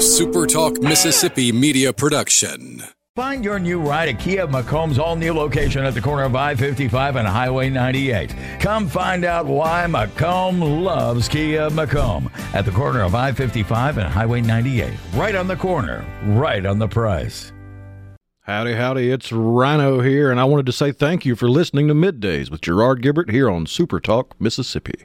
a SuperTalk Mississippi media production. Find your new ride at Kia McComb's all new location at the corner of I 55 and Highway 98. Come find out why McComb loves Kia McComb at the corner of I 55 and Highway 98. Right on the corner, right on the price. Howdy, howdy, it's Rhino here, and I wanted to say thank you for listening to Middays with Gerard Gibert here on Super Talk, Mississippi.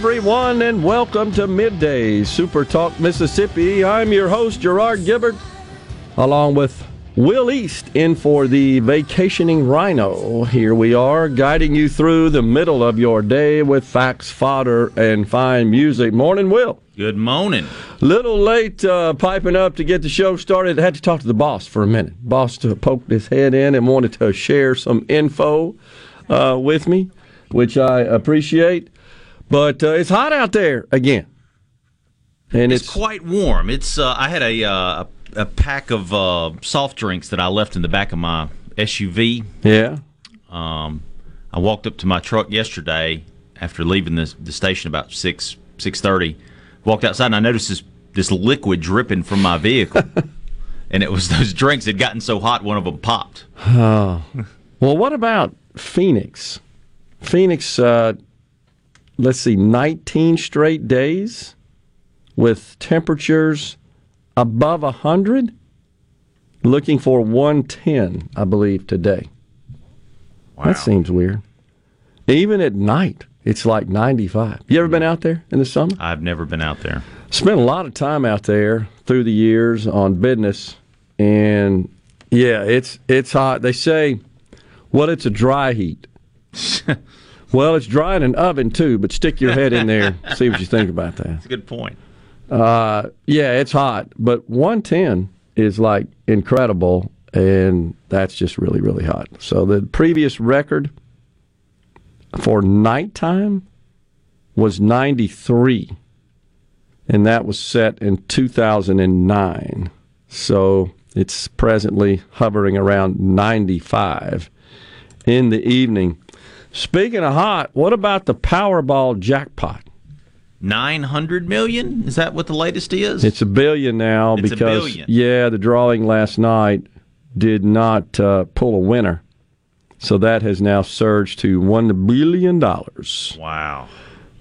Everyone, and welcome to Midday Super Talk Mississippi. I'm your host, Gerard Gibert, along with Will East in for the vacationing rhino. Here we are, guiding you through the middle of your day with facts, fodder, and fine music. Morning, Will. Good morning. Little late uh, piping up to get the show started. I had to talk to the boss for a minute. Boss poked his head in and wanted to share some info uh, with me, which I appreciate. But uh, it's hot out there again, and It's, it's, quite warm. It's uh, I had a uh, a pack of uh, soft drinks that I left in the back of my SUV. yeah. Um, I walked up to my truck yesterday after leaving the, the station about six six thirty. Walked outside and I noticed this this liquid dripping from my vehicle, and it was those drinks had gotten so hot one of them popped. Oh. Well, what about Phoenix? Phoenix, uh, let's see, 19 straight days with temperatures above 100. Looking for 110, I believe, today. Wow. That seems weird. Even at night, it's like 95. You ever been out there in the summer? I've never been out there. spent a lot of time out there through the years on business and yeah it's it's hot they say well it's a dry heat well it's dry in an oven too but stick your head in there see what you think about that That's a good point. uh, yeah it's hot but 110 is like incredible and that's just really really hot so the previous record for nighttime was 93 and that was set in 2009. So it's presently hovering around 95 in the evening. Speaking of hot, what about the Powerball jackpot? Nine hundred million? Is that what the latest is? It's a billion now It's a because billion. yeah, the drawing last night did not uh, pull a winner. So that has now surged to 1 billion dollars. wow.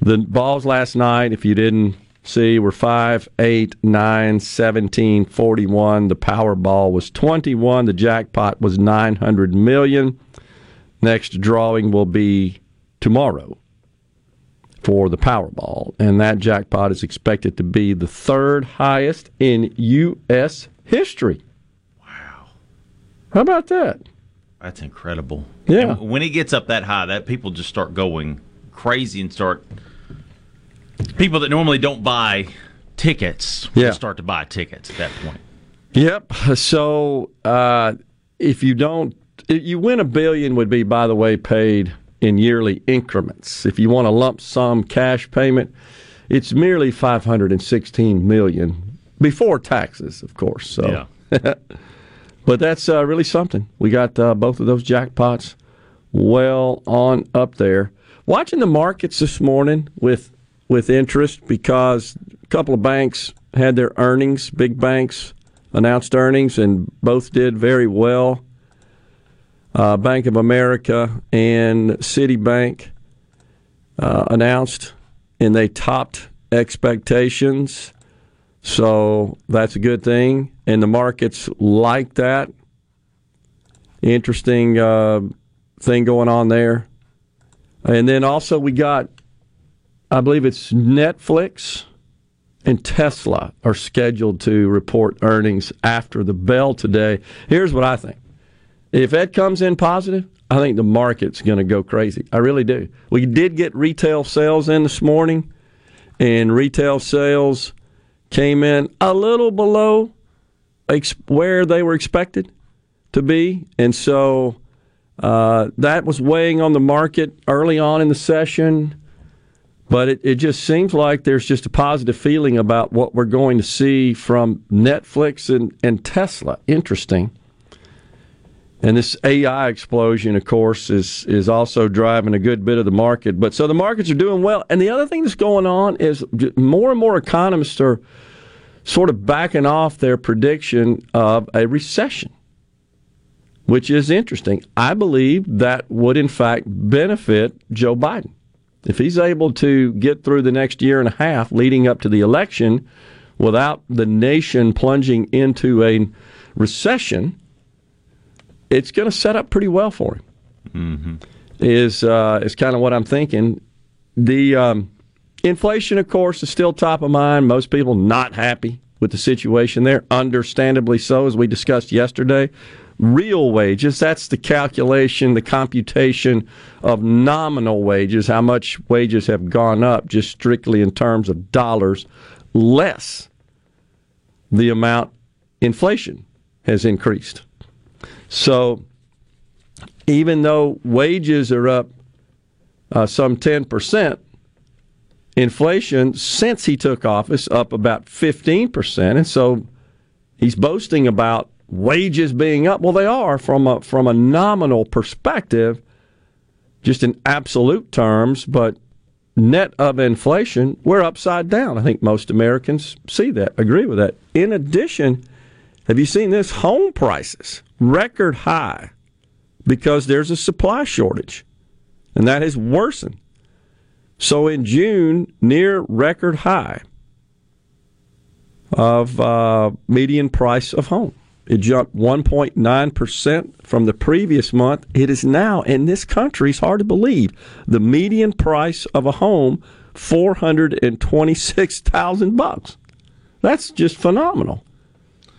The balls last night, if you didn't see, were 5, 8, 9, 17, 41. The Powerball was 21. The jackpot was 900 million. Next drawing will be tomorrow for the Powerball, and that jackpot is expected to be the third highest in U.S. history. Wow. How about that? That's incredible. Yeah. And when it gets up that high, that people just start going crazy and start. People that normally don't buy tickets Yeah. start to buy tickets at that point. Yep. So uh, if you don't, if you win a billion, would be, by the way, paid in yearly increments. If you want a lump sum cash payment, it's merely 516 million before taxes, of course. So, but that's uh, really something. We got uh, both of those jackpots well on up there. Watching the markets this morning with with interest because a couple of banks had their earnings, big banks announced earnings, and both did very well. Uh, Bank of America and Citibank uh, announced, and they topped expectations. So that's a good thing. And the markets like that. Interesting uh, thing going on there. And then also we got I believe it's Netflix and Tesla are scheduled to report earnings after the bell today. Here's what I think. If it comes in positive, I think the market's going to go crazy. I really do. We did get retail sales in this morning, and retail sales came in a little below where they were expected to be. And so uh, that was weighing on the market early on in the session. But it, it just seems like there's just a positive feeling about what we're going to see from Netflix and, and Tesla. Interesting. And this AI explosion, of course, is is also driving a good bit of the market. But so the markets are doing well. And the other thing that's going on is more and more economists are sort of backing off their prediction of a recession, which is interesting. I believe that would in fact benefit Joe Biden. If he's able to get through the next year and a half leading up to the election without the nation plunging into a recession, it's going to set up pretty well for him. Mm-hmm. Is uh, is kind of what I'm thinking. The um, inflation, of course, is still top of mind. Most people not happy with the situation there, understandably so, as we discussed yesterday real wages. That's the calculation, the computation of nominal wages, how much wages have gone up just strictly in terms of dollars, less the amount inflation has increased. So even though wages are up uh, some 10%, inflation since he took office up about 15%. And so he's boasting about wages being up. Well, they are from a, from a nominal perspective, just in absolute terms, but net of inflation, we're upside down. I think most Americans see that, agree with that. In addition, have you seen this? Home prices, record high because there's a supply shortage, and that has worsened. So in June, near record high of uh, median price of home. It jumped 1.9% from the previous month. It is now, in this country, it's hard to believe, the median price of a home, 426000 bucks. That's just phenomenal.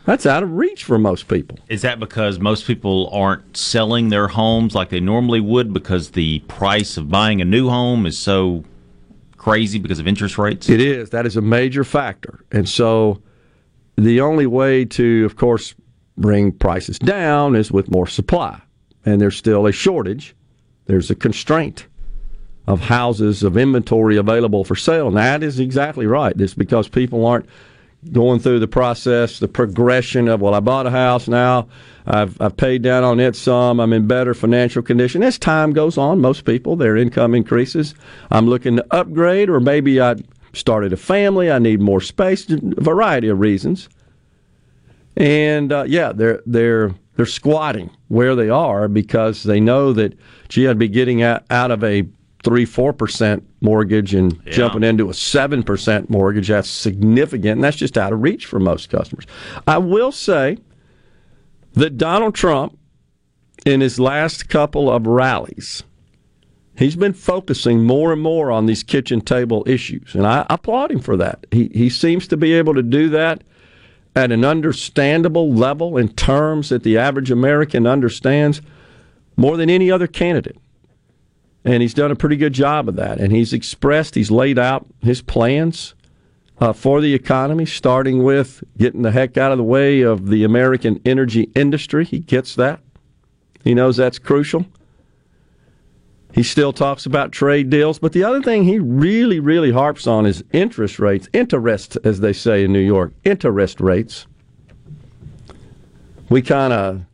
That's out of reach for most people. Is that because most people aren't selling their homes like they normally would because the price of buying a new home is so crazy because of interest rates? It is. That is a major factor. And so the only way to, of course, bring prices down is with more supply. And there's still a shortage. There's a constraint of houses of inventory available for sale. And that is exactly right. It's because people aren't going through the process, the progression of, well, I bought a house now, I've, I've paid down on it some, I'm in better financial condition. As time goes on, most people, their income increases. I'm looking to upgrade, or maybe I started a family, I need more space, a variety of reasons. And uh, yeah, they're they're they're squatting where they are because they know that gee, I'd be getting out, out of a three four percent mortgage and yeah. jumping into a seven percent mortgage. That's significant, and that's just out of reach for most customers. I will say that Donald Trump, in his last couple of rallies, he's been focusing more and more on these kitchen table issues, and I applaud him for that. He he seems to be able to do that at an understandable level in terms that the average American understands more than any other candidate. And he's done a pretty good job of that. And he's expressed, he's laid out his plans uh, for the economy, starting with getting the heck out of the way of the American energy industry. He gets that. He knows that's crucial. He still talks about trade deals, but the other thing he really, really harps on is interest rates. Interest, as they say in New York, interest rates. We kind of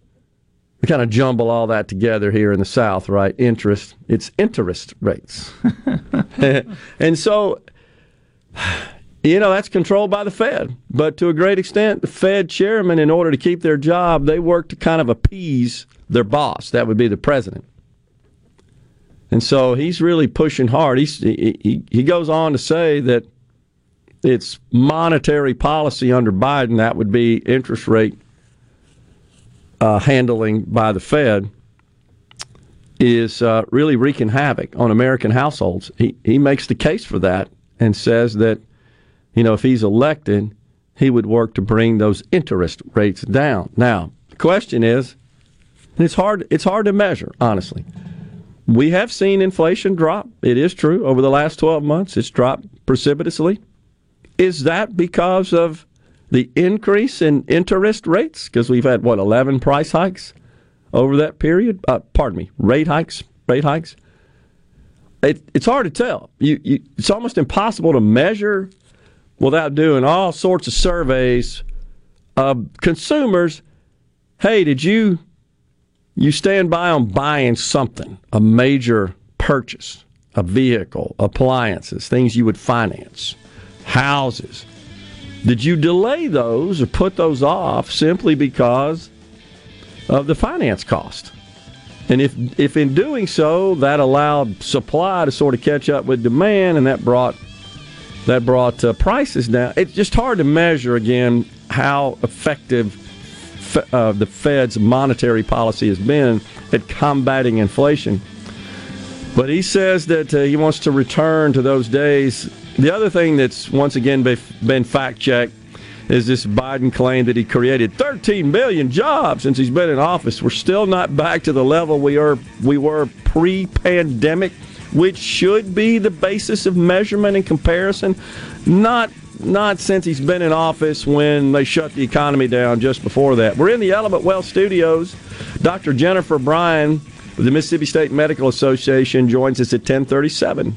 we kind of jumble all that together here in the South, right? Interest, it's interest rates, and so you know that's controlled by the Fed. But to a great extent, the Fed chairman, in order to keep their job, they work to kind of appease their boss. That would be the president. And so he's really pushing hard. He's, he, he goes on to say that it's monetary policy under Biden, that would be interest rate uh, handling by the Fed, is uh, really wreaking havoc on American households. He he makes the case for that and says that you know if he's elected, he would work to bring those interest rates down. Now, the question is, it's hard it's hard to measure, honestly. We have seen inflation drop. It is true over the last 12 months. It's dropped precipitously. Is that because of the increase in interest rates? Because we've had what 11 price hikes over that period. Uh, pardon me, rate hikes, rate hikes. It, it's hard to tell. You, you, it's almost impossible to measure without doing all sorts of surveys of consumers. Hey, did you you stand by on buying something, a major purchase, a vehicle, appliances, things you would finance, houses? Did you delay those or put those off simply because of the finance cost? And if if in doing so that allowed supply to sort of catch up with demand, and that brought that brought uh, prices down, it's just hard to measure again how effective uh, the Fed's monetary policy has been at combating inflation. But he says that uh, he wants to return to those days. The other thing that's once again been fact checked is this Biden claim that he created 13 million jobs since he's been in office. We're still not back to the level we are we were pre-pandemic, which should be the basis of measurement and comparison. Not not since he's been in office when they shut the economy down just before that. We're in the Element Well studios. Dr. Jennifer Bryan of the Mississippi State Medical Association joins us at 1037.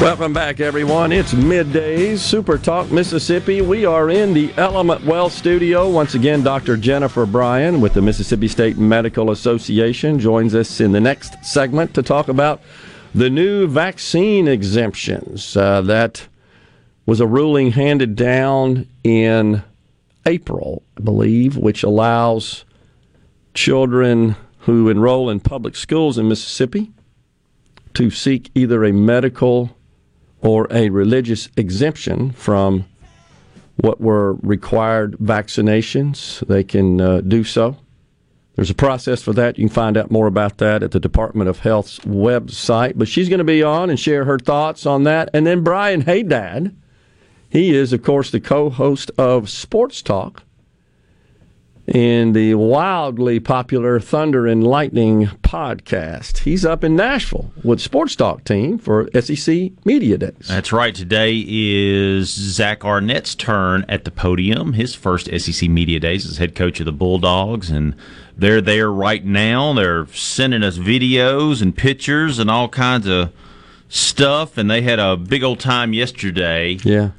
Welcome back, everyone. It's middays, Super Talk Mississippi. We are in the Element Well studio. Once again, Dr. Jennifer Bryan with the Mississippi State Medical Association joins us in the next segment to talk about the new vaccine exemptions. Uh, that was a ruling handed down in April, I believe, which allows children who enroll in public schools in Mississippi to seek either a medical or a religious exemption from what were required vaccinations, they can uh, do so. There's a process for that. You can find out more about that at the Department of Health's website. But she's going to be on and share her thoughts on that. And then Brian Hadad, he is, of course, the co host of Sports Talk in the wildly popular Thunder and Lightning podcast. He's up in Nashville with Sports Talk team for SEC Media Days. That's right. Today is Zach Arnett's turn at the podium. His first SEC Media Days as head coach of the Bulldogs, and they're there right now. They're sending us videos and pictures and all kinds of stuff, and they had a big old time yesterday. Yeah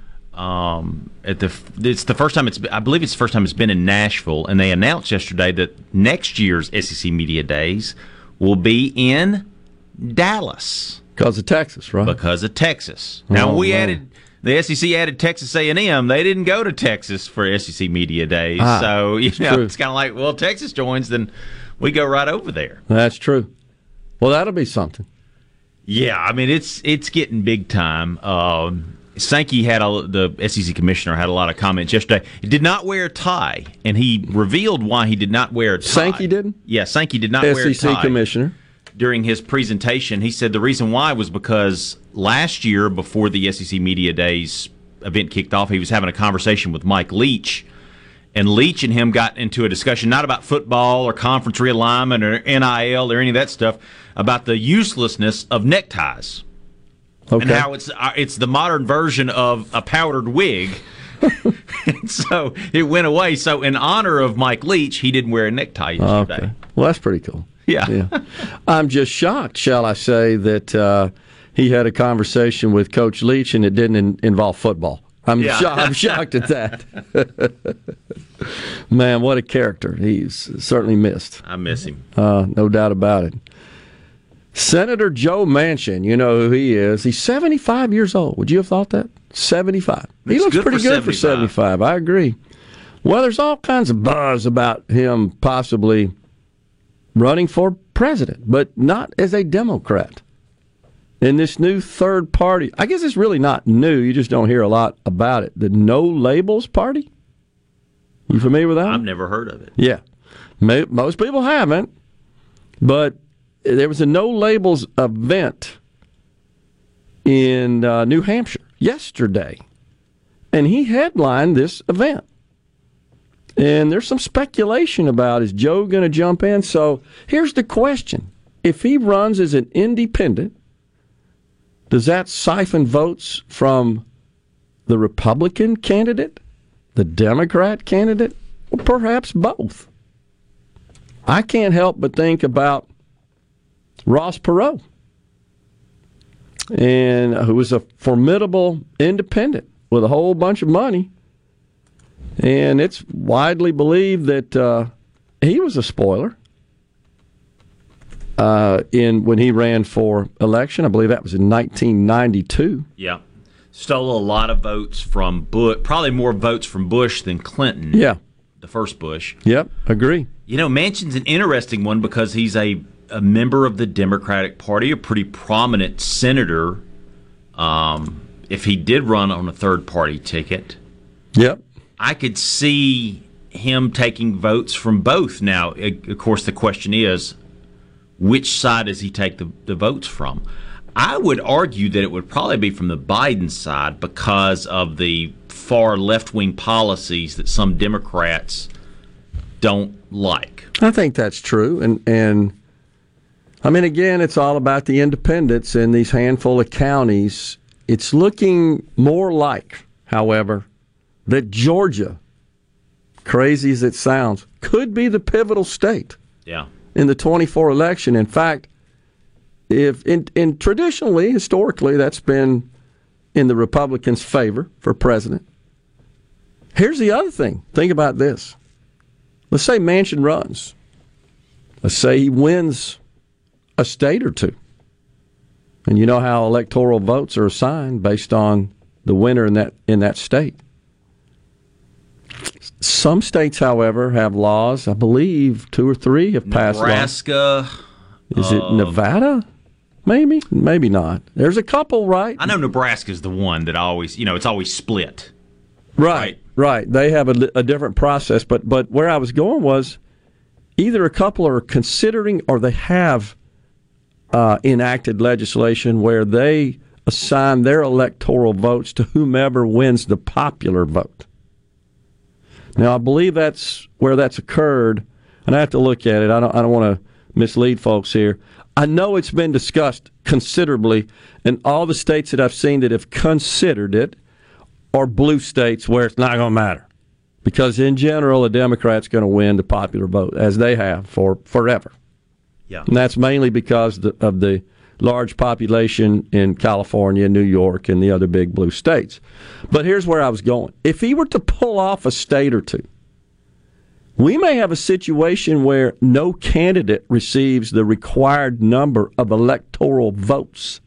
um, at the it's the first time it's I believe it's the first time it's been in Nashville, and they announced yesterday that next year's SEC Media Days will be in Dallas because of Texas, right? Because of Texas. Now oh, we man. added the SEC added Texas A and M. They didn't go to Texas for SEC Media Days, ah, so you know true. it's kind of like well, Texas joins, then we go right over there. That's true. Well, that'll be something. Yeah, I mean it's it's getting big time. Um, Sankey had a, the SEC commissioner had a lot of comments yesterday. He did not wear a tie, and he revealed why he did not wear a tie. Sankey didn't. Yeah, Sankey did not SEC wear a tie. commissioner during his presentation. He said the reason why was because last year, before the SEC Media Days event kicked off, he was having a conversation with Mike Leach. And Leach and him got into a discussion not about football or conference realignment or NIL or any of that stuff, about the uselessness of neckties okay. and how it's uh, it's the modern version of a powdered wig. so it went away. So in honor of Mike Leach, he didn't wear a necktie yesterday. Okay. Well, that's pretty cool. Yeah. yeah. I'm just shocked, shall I say, that uh, he had a conversation with Coach Leach and it didn't in- involve football. I'm, Yeah. sho- I'm shocked at that. Man, what a character. He's certainly missed. I miss him. Uh, no doubt about it. Senator Joe Manchin, you know who he is. He's 75 years old. Would you have thought that? 75. he Looks looks good pretty for good for 75. 75. I agree. Well, there's all kinds of buzz about him possibly running for president, but not as a Democrat. In this new third party, I guess it's really not new. You just don't hear a lot about it. The No Labels Party. You familiar with that? I've never heard of it. Yeah. Most people haven't, but there was a no labels event in uh, New Hampshire yesterday, and he headlined this event. And there's some speculation about is Joe going to jump in? So here's the question if he runs as an independent, does that siphon votes from the Republican candidate, the Democrat candidate, or perhaps both? I can't help but think about Ross Perot, and who was a formidable independent with a whole bunch of money. And it's widely believed that uh, he was a spoiler uh, in when he ran for election. I believe that was in 1992. Yeah. Stole a lot of votes from Bush, probably more votes from Bush than Clinton. Yeah. The first Bush. Yep. Agree. You know, Manchin's an interesting one because he's a, a member of the Democratic Party, a pretty prominent senator. Um, if he did run on a third party ticket, Yep. I could see him taking votes from both. Now, of course, the question is, which side does he take the, the votes from? I would argue that it would probably be from the Biden side because of the far left wing policies that some Democrats don't like. I think that's true, and and I mean again, it's all about the independents in these handful of counties. It's looking more like, however, that Georgia, crazy as it sounds, could be the pivotal state Yeah. in the 24 election. In fact, if in, in traditionally, historically, that's been in the Republicans' favor for president. Here's the other thing. Think about this. Let's say Manchin runs. Let's say he wins a state or two. And you know how electoral votes are assigned based on the winner in that in that state. Some states, however, have laws. I believe two or three have passed laws. Nebraska. Is it uh, Nevada? Maybe, maybe not. There's a couple, right? I know Nebraska's the one that always, you know, it's always split. Right, right. They have a, a different process, but but where I was going was either a couple are considering or they have uh, enacted legislation where they assign their electoral votes to whomever wins the popular vote. Now, I believe that's where that's occurred, and I have to look at it. I don't, I don't want to mislead folks here. I know it's been discussed considerably in all the states that I've seen that have considered it are blue states where it's not going to matter. Because in general, a Democrat's going to win the popular vote, as they have for forever. Yeah. And that's mainly because the, of the large population in California, New York, and the other big blue states. But here's where I was going. If he were to pull off a state or two, we may have a situation where no candidate receives the required number of electoral votes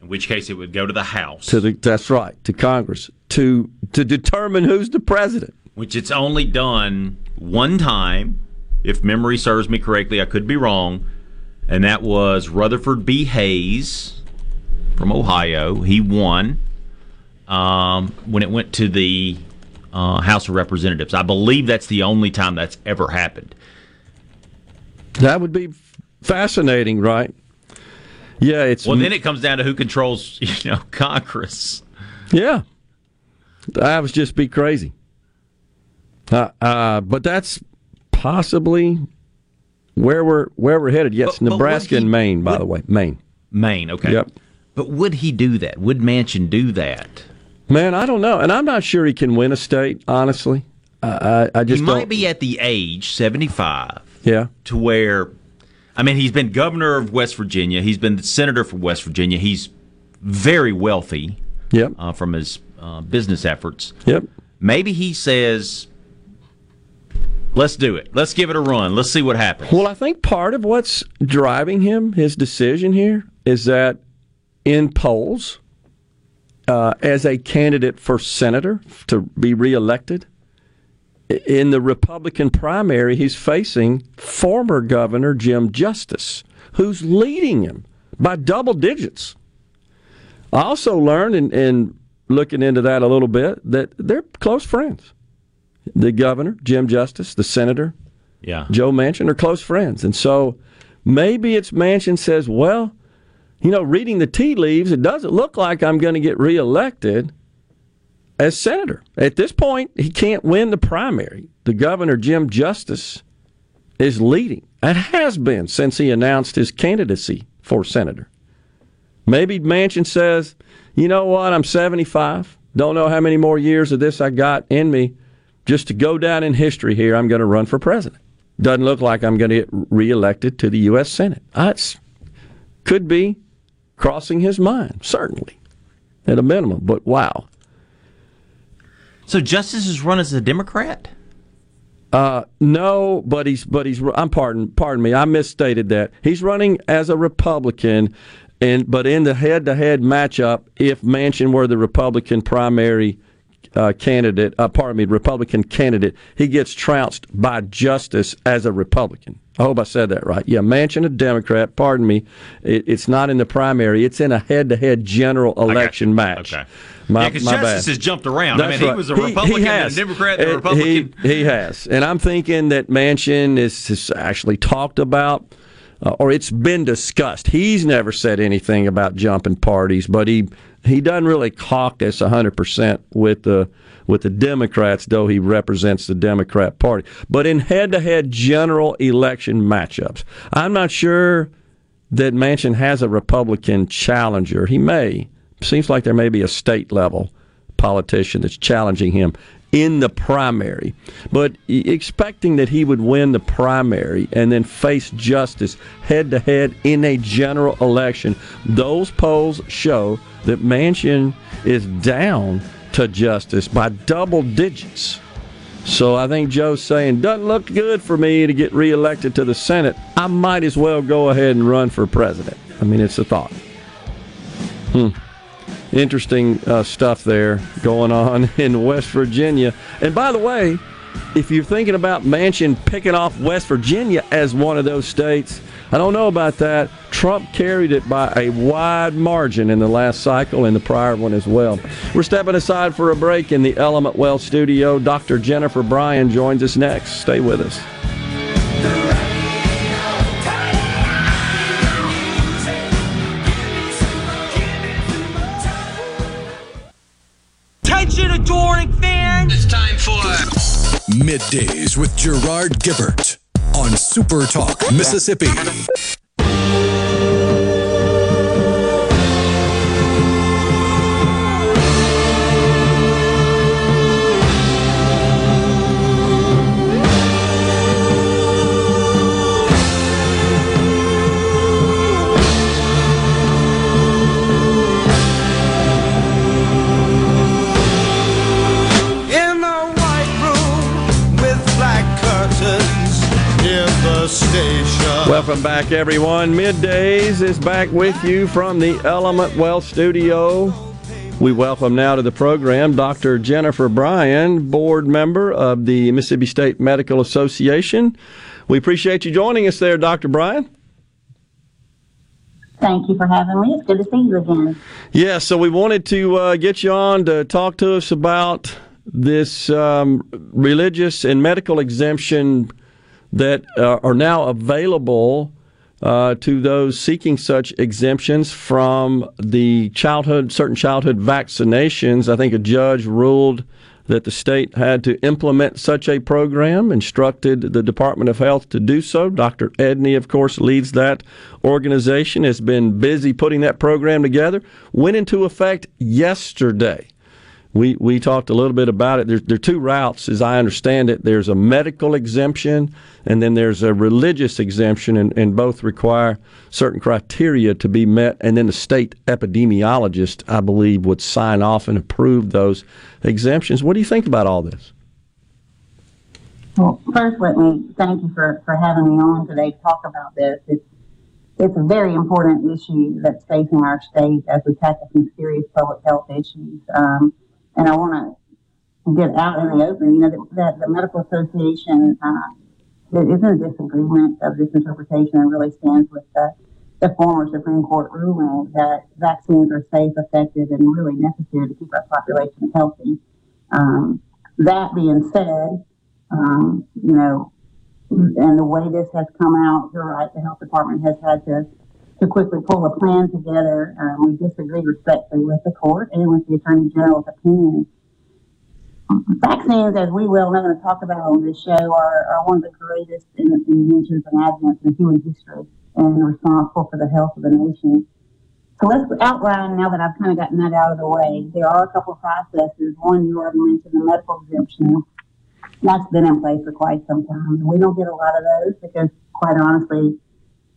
In which case it would go to the House, to the that's right to Congress to to determine who's the president. which it's only done one time, if memory serves me correctly. I could be wrong, and that was Rutherford B. Hayes from Ohio. He won um, when it went to the uh, House of Representatives. I believe that's the only time that's ever happened. That would be fascinating, right? Yeah, it's Well, then it comes down to who controls, you know, Congress. yeah. That would just be crazy. Uh, uh, but that's possibly where we're where we're headed. Yes, But- but Nebraska he- and Maine, by would- the way, Maine. Maine, okay. Yep. But would he do that? Would Manchin do that? Man, I don't know, and I'm not sure he can win a state. Honestly, I I, I He just might don't. be at the age, 75, yeah, to where, I mean, he's been governor of West Virginia. He's been the senator from West Virginia. He's very wealthy yep. uh, from his uh, business efforts. Yep. Maybe he says, "Let's do it. Let's give it a run. Let's see what happens." Well, I think part of what's driving him, his decision here, is that in polls, uh, as a candidate for senator to be reelected, in the Republican primary, he's facing former Governor Jim Justice, who's leading him by double digits. I also learned in, in looking into that a little bit that they're close friends. The governor, Jim Justice, the senator, yeah. Joe Manchin are close friends. And so maybe it's Manchin says, well, you know, reading the tea leaves, it doesn't look like I'm going to get reelected as senator. At this point, he can't win the primary. The governor, Jim Justice, is leading. and has been since he announced his candidacy for senator. Maybe Manchin says, you know what, I'm 75. Don't know how many more years of this I got in me. Just to go down in history here, I'm going to run for president. Doesn't look like I'm going to get reelected to the U.S. Senate. That's could be crossing his mind, certainly, at a minimum. But wow. So Justice is run as a Democrat. Uh, no, but he's but he's. I'm pardon pardon me. I misstated that. He's running as a Republican, and but in the head-to-head matchup, if Manchin were the Republican primary uh, candidate, uh, pardon me, Republican candidate, he gets trounced by Justice as a Republican. I hope I said that right. Yeah, Manchin a Democrat. Pardon me. It, it's not in the primary. It's in a head-to-head general election match. Okay. My, yeah, because Justice bad. has jumped around. I That's mean, right. he was a Republican and a Democrat and a Republican. He, he has, and I'm thinking that Manchin is, is actually talked about, uh, or it's been discussed. He's never said anything about jumping parties, but he he doesn't really caucus 100 percent with the with the Democrats, though he represents the Democrat Party. But in head-to-head general election matchups, I'm not sure that Manchin has a Republican challenger. He may. Seems like there may be a state level politician that's challenging him in the primary. But expecting that he would win the primary and then face justice head to head in a general election, those polls show that Manchin is down to justice by double digits. So I think Joe's saying, doesn't look good for me to get reelected to the Senate. I might as well go ahead and run for president. I mean, it's a thought. Hmm. Interesting uh, stuff there going on in West Virginia. And by the way, if you're thinking about Manchin picking off West Virginia as one of those states, I don't know about that. Trump carried it by a wide margin in the last cycle and the prior one as well. We're stepping aside for a break in the Element Well studio. Dr. Jennifer Bryan joins us next. Stay with us. Attention, adoring fans! It's time for Middays with Gerard Gibert Super Talk, Mississippi. Welcome back, everyone. Middays is back with you from the Element Well studio. We welcome now to the program Dr. Jennifer Bryan, board member of the Mississippi State Medical Association. We appreciate you joining us there, Dr. Bryan. Thank you for having me. It's good to see you again. Yeah, so we wanted to uh, get you on to talk to us about this um, religious and medical exemption that uh, are now available uh, to those seeking such exemptions from the childhood, certain childhood vaccinations. I think a judge ruled that the state had to implement such a program, instructed the Department of Health to do so. Dr. Edney, of course, leads that organization, has been busy putting that program together, went into effect yesterday. We we talked a little bit about it. There's there are two routes, as I understand it. There's a medical exemption, and then there's a religious exemption, and, and both require certain criteria to be met. And then the state epidemiologist, I believe, would sign off and approve those exemptions. What do you think about all this? Well, first, let me thank you for, for having me on today to talk about this. It's, it's a very important issue that's facing our state as we tackle some serious public health issues. Um, and I want to get out in the open, you know, that, that the Medical Association uh, there isn't a disagreement of this interpretation and really stands with the, the former Supreme Court ruling that vaccines are safe, effective, and really necessary to keep our population healthy. Um, that being said, um, you know, and the way this has come out, you're right, the health department has had to to quickly pull a plan together. Um, we disagree respectfully with the court and with the attorney general's opinion. Vaccines, as we well know and talk about on this show, are, are one of the greatest inventions and advents in human history and responsible for the health of the nation. So let's outline now that I've kind of gotten that out of the way. There are a couple of processes. One, you already mentioned the medical exemption that's been in place for quite some time. We don't get a lot of those because, quite honestly,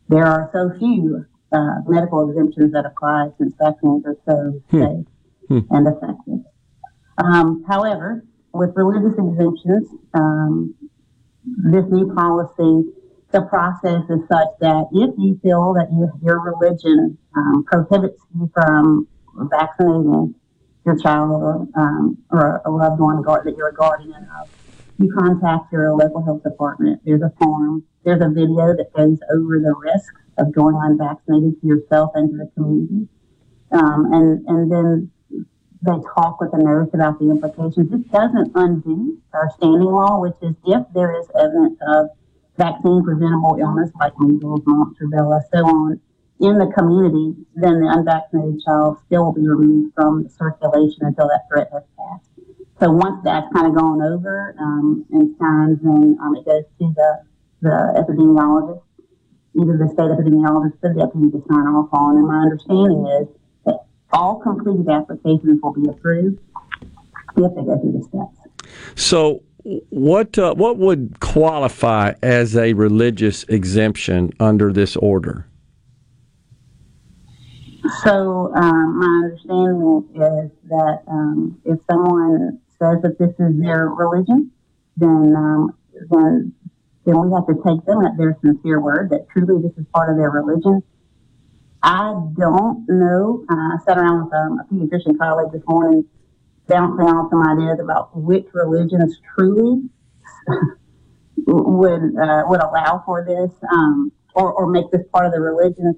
there are so few uh, medical exemptions that apply since vaccines are so hmm. safe hmm. and effective. Um, however, with religious exemptions, um, this new policy, the process is such that if you feel that you, your religion um, prohibits you from vaccinating your child or, um, or a loved one that you're a guardian of, you contact your local health department. There's a form. There's a video that goes over the risks of going unvaccinated to yourself and to the community. Um, and, and then they talk with the nurse about the implications. This doesn't undo our standing law, which is if there is evidence of vaccine preventable illness like measles, mumps, rubella, so on, in the community, then the unvaccinated child still will be removed from circulation until that threat has passed. So once that's kind of gone over um, and signed, then um, it goes to the, the epidemiologist, either the state epidemiologist or the deputy to sign off on. And my understanding is that all completed applications will be approved if they go through the steps. So what uh, what would qualify as a religious exemption under this order? So um, my understanding is that um, if someone says that this is their religion, then um, then then we have to take them at their sincere word that truly this is part of their religion. I don't know. I sat around with um, a pediatrician colleague this morning, bouncing off some ideas about which religions truly would uh, would allow for this um, or, or make this part of the religion.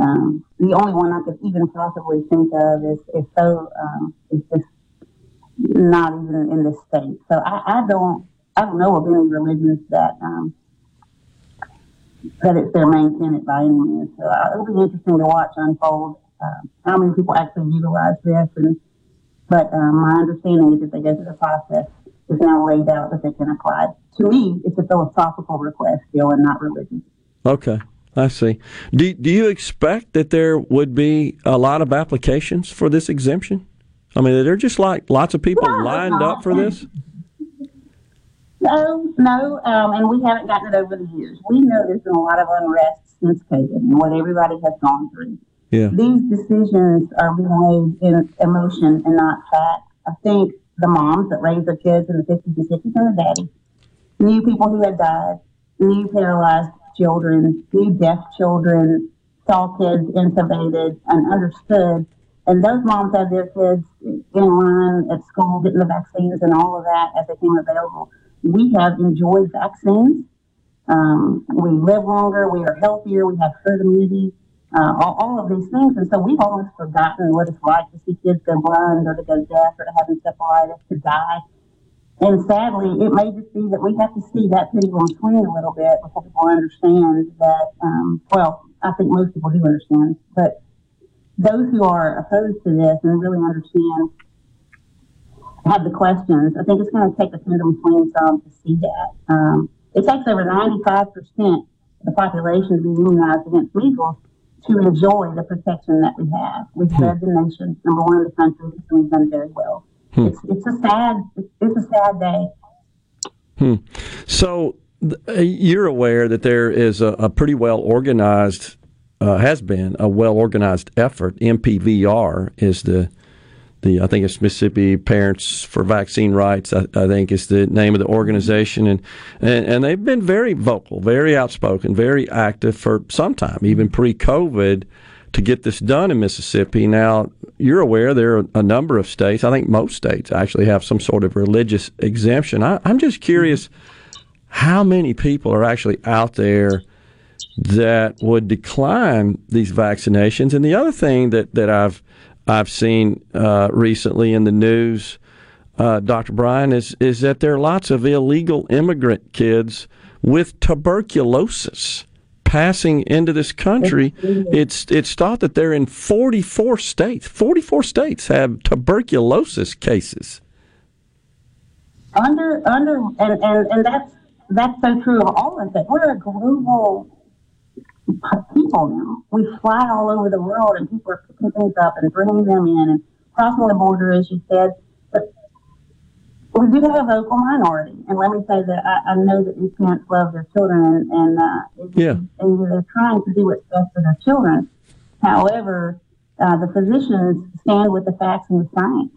Um, the only one I could even possibly think of is, is so um, is just not even in the state. So I, I don't I don't know of any religions that um, that it's their main tenet by any means. So uh, it'll be interesting to watch unfold uh, how many people actually utilize this. And but um, my understanding is that they go through the process is now laid out that they can apply. To me, it's a philosophical request still and not religious. Okay. I see. Do, do you expect that there would be a lot of applications for this exemption? I mean, they're just like lots of people no, lined up for this. No, no, um, and we haven't gotten it over the years. We know there's been a lot of unrest since COVID and what everybody has gone through. Yeah. These decisions are made in emotion and not fact. I think the moms that raised their kids in the 50s and 60s and the daddies knew people who had died, knew paralyzed children, knew deaf children, saw kids intubated, and understood and those moms had their kids in line at school getting the vaccines and all of that as they came available. We have enjoyed vaccines. Um, we live longer. We are healthier. We have herd immunity. Uh, all, all, of these things. And so we've almost forgotten what it's like to see kids go blind or to go deaf or to have encephalitis, to die. And sadly, it may just be that we have to see that pendulum swing a little bit before people understand that, um, well, I think most people do understand, but those who are opposed to this and really understand have the questions, I think it's going to take a pendulum swing some to see that. Um, it takes over 95% of the population to be immunized against measles to enjoy the protection that we have. We've hmm. led the nation, number one in the country, and we've done very well. It's it's a sad it's a sad day. Hmm. So th- you're aware that there is a, a pretty well organized, uh, has been a well organized effort. MPVR is the the I think it's Mississippi Parents for Vaccine Rights. I, I think is the name of the organization, and, and and they've been very vocal, very outspoken, very active for some time, even pre-COVID, to get this done in Mississippi. Now you're aware there are a number of states. I think most states actually have some sort of religious exemption. I, I'm just curious how many people are actually out there that would decline these vaccinations. And the other thing that, that I've I've seen uh, recently in the news, uh, Dr. Bryan, is is that there are lots of illegal immigrant kids with tuberculosis passing into this country. It's it's thought that they're in 44 states. 44 states have tuberculosis cases. Under under and, and, and that's that's so true of all of it. We're a global people now. We fly all over the world, and people are picking things up and bringing them in and crossing the border, as you said. But we do have a vocal minority, and let me say that I, I know that these parents love their children, and, and uh, Yeah. and they're trying to do what's best for their children. However, uh, the physicians stand with the facts and the science,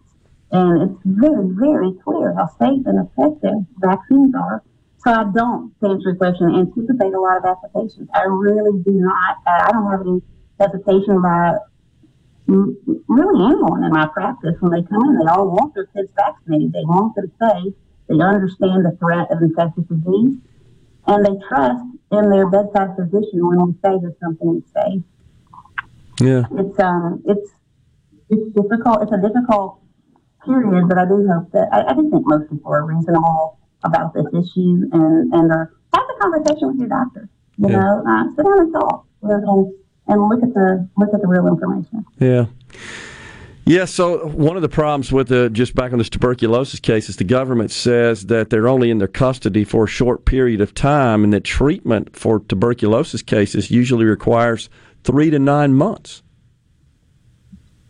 and it's very, very clear how safe and effective vaccines are. So I don't, to answer your question, and anticipate a lot of applications. I really do not. I I don't have any hesitation mm, really anyone in my practice when they come in. They all want their kids vaccinated. They want them safe. They understand the threat of infectious disease, and they trust in their bedside physician when we say that something is safe. Yeah. It's um, it's it's difficult. It's a difficult period, but I do hope that I, I do think most people are reasonable about this issue and and are have a conversation with your doctor. You Yeah. know, uh, sit down and talk and and look at the look at the real information. Yeah. Yeah, so one of the problems with the just back on this tuberculosis case is the government says that they're only in their custody for a short period of time and that treatment for tuberculosis cases usually requires three to nine months.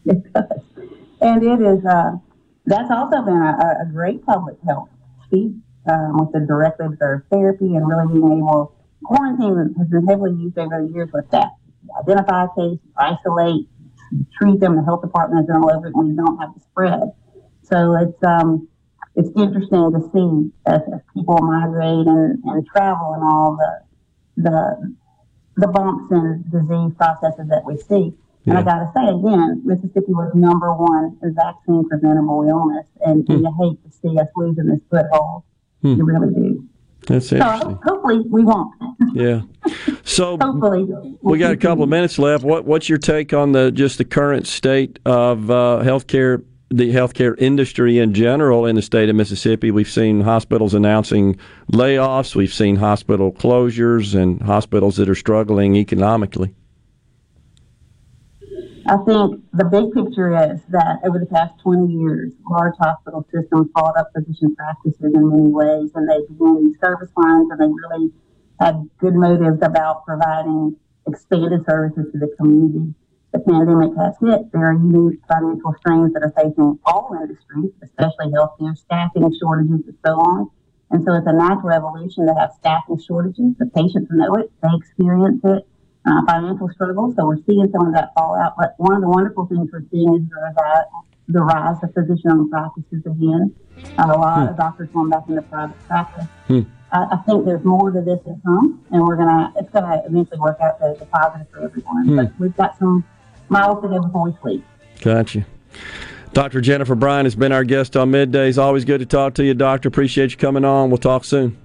It does. And it is, uh, that's also been a, a great public health feat um, with the directly observed therapy and really being able, quarantine has been heavily used over the years with that. Identify a case, isolate, treat them, the health department has done all over it when you don't have the spread. So it's, um, it's interesting to see as, as people migrate and, and travel and all the, the, the bumps and disease processes that we see. And I gotta say again, Mississippi was number one in vaccine preventable illness, and Hmm. you hate to see us losing this foothold. Hmm. You really do. That's interesting. So hopefully we won't. Yeah. So Hopefully we got a couple of minutes left. What what's your take on the just the current state of uh, healthcare, the healthcare industry in general in the state of Mississippi? We've seen hospitals announcing layoffs. We've seen hospital closures and hospitals that are struggling economically. I think the big picture is that over the past 20 years, large hospital systems followed up physician practices in many ways, and they began these service lines, and they really had good motives about providing expanded services to the community. The pandemic has hit. There are unique financial strains that are facing all industries, especially healthcare, staffing shortages, and so on. And so it's a natural evolution to have staffing shortages. The patients know it, they experience it uh, financial struggles. So we're seeing some of that fallout. But one of the wonderful things we're seeing is the rise, the rise of physician-owned practices again. Uh, a lot of doctors going back into private practice. Hmm. I, I think there's more to this to come, and we're gonna. It's gonna eventually work out to the positive for everyone. Hmm. But we've got some miles to go before we sleep. Gotcha. Dr. Jennifer Bryan has been our guest on Middays. Always good to talk to you, Doctor. Appreciate you coming on. We'll talk soon.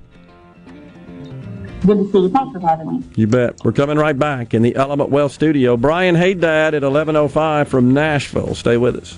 Good to see you. Thanks for having me. You bet. We're coming right back in the Element Wealth studio. Brian Hadad at 1105 from Nashville. Stay with us.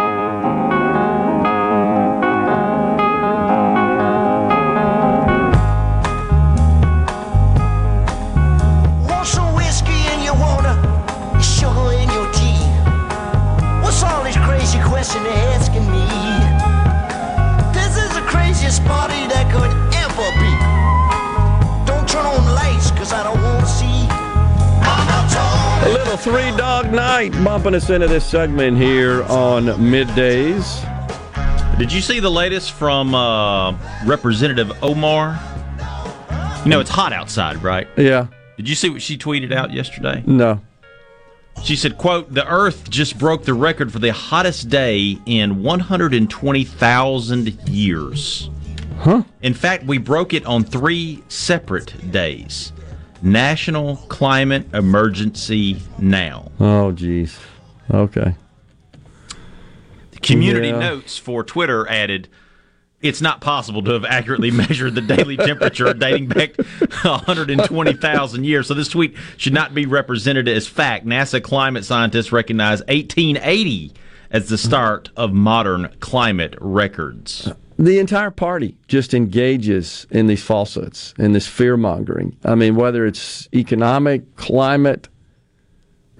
Three dog night bumping us into this segment here on middays. Did you see the latest from uh, Representative Omar? You know, it's hot outside, right? Yeah, Did you see what she tweeted out yesterday? no. She said, quote, the earth just broke the record for the hottest day in 120,000 years. Huh? In fact, we broke it on three separate days. National Climate Emergency Now. Oh, geez. Okay. The community Yeah. notes for Twitter added, it's not possible to have accurately measured the daily temperature dating back 120,000 years. So this tweet should not be represented as fact. NASA climate scientists recognize 1880 as the start of modern climate records. The entire party just engages in these falsehoods, in this fear mongering. I mean, whether it's economic, climate,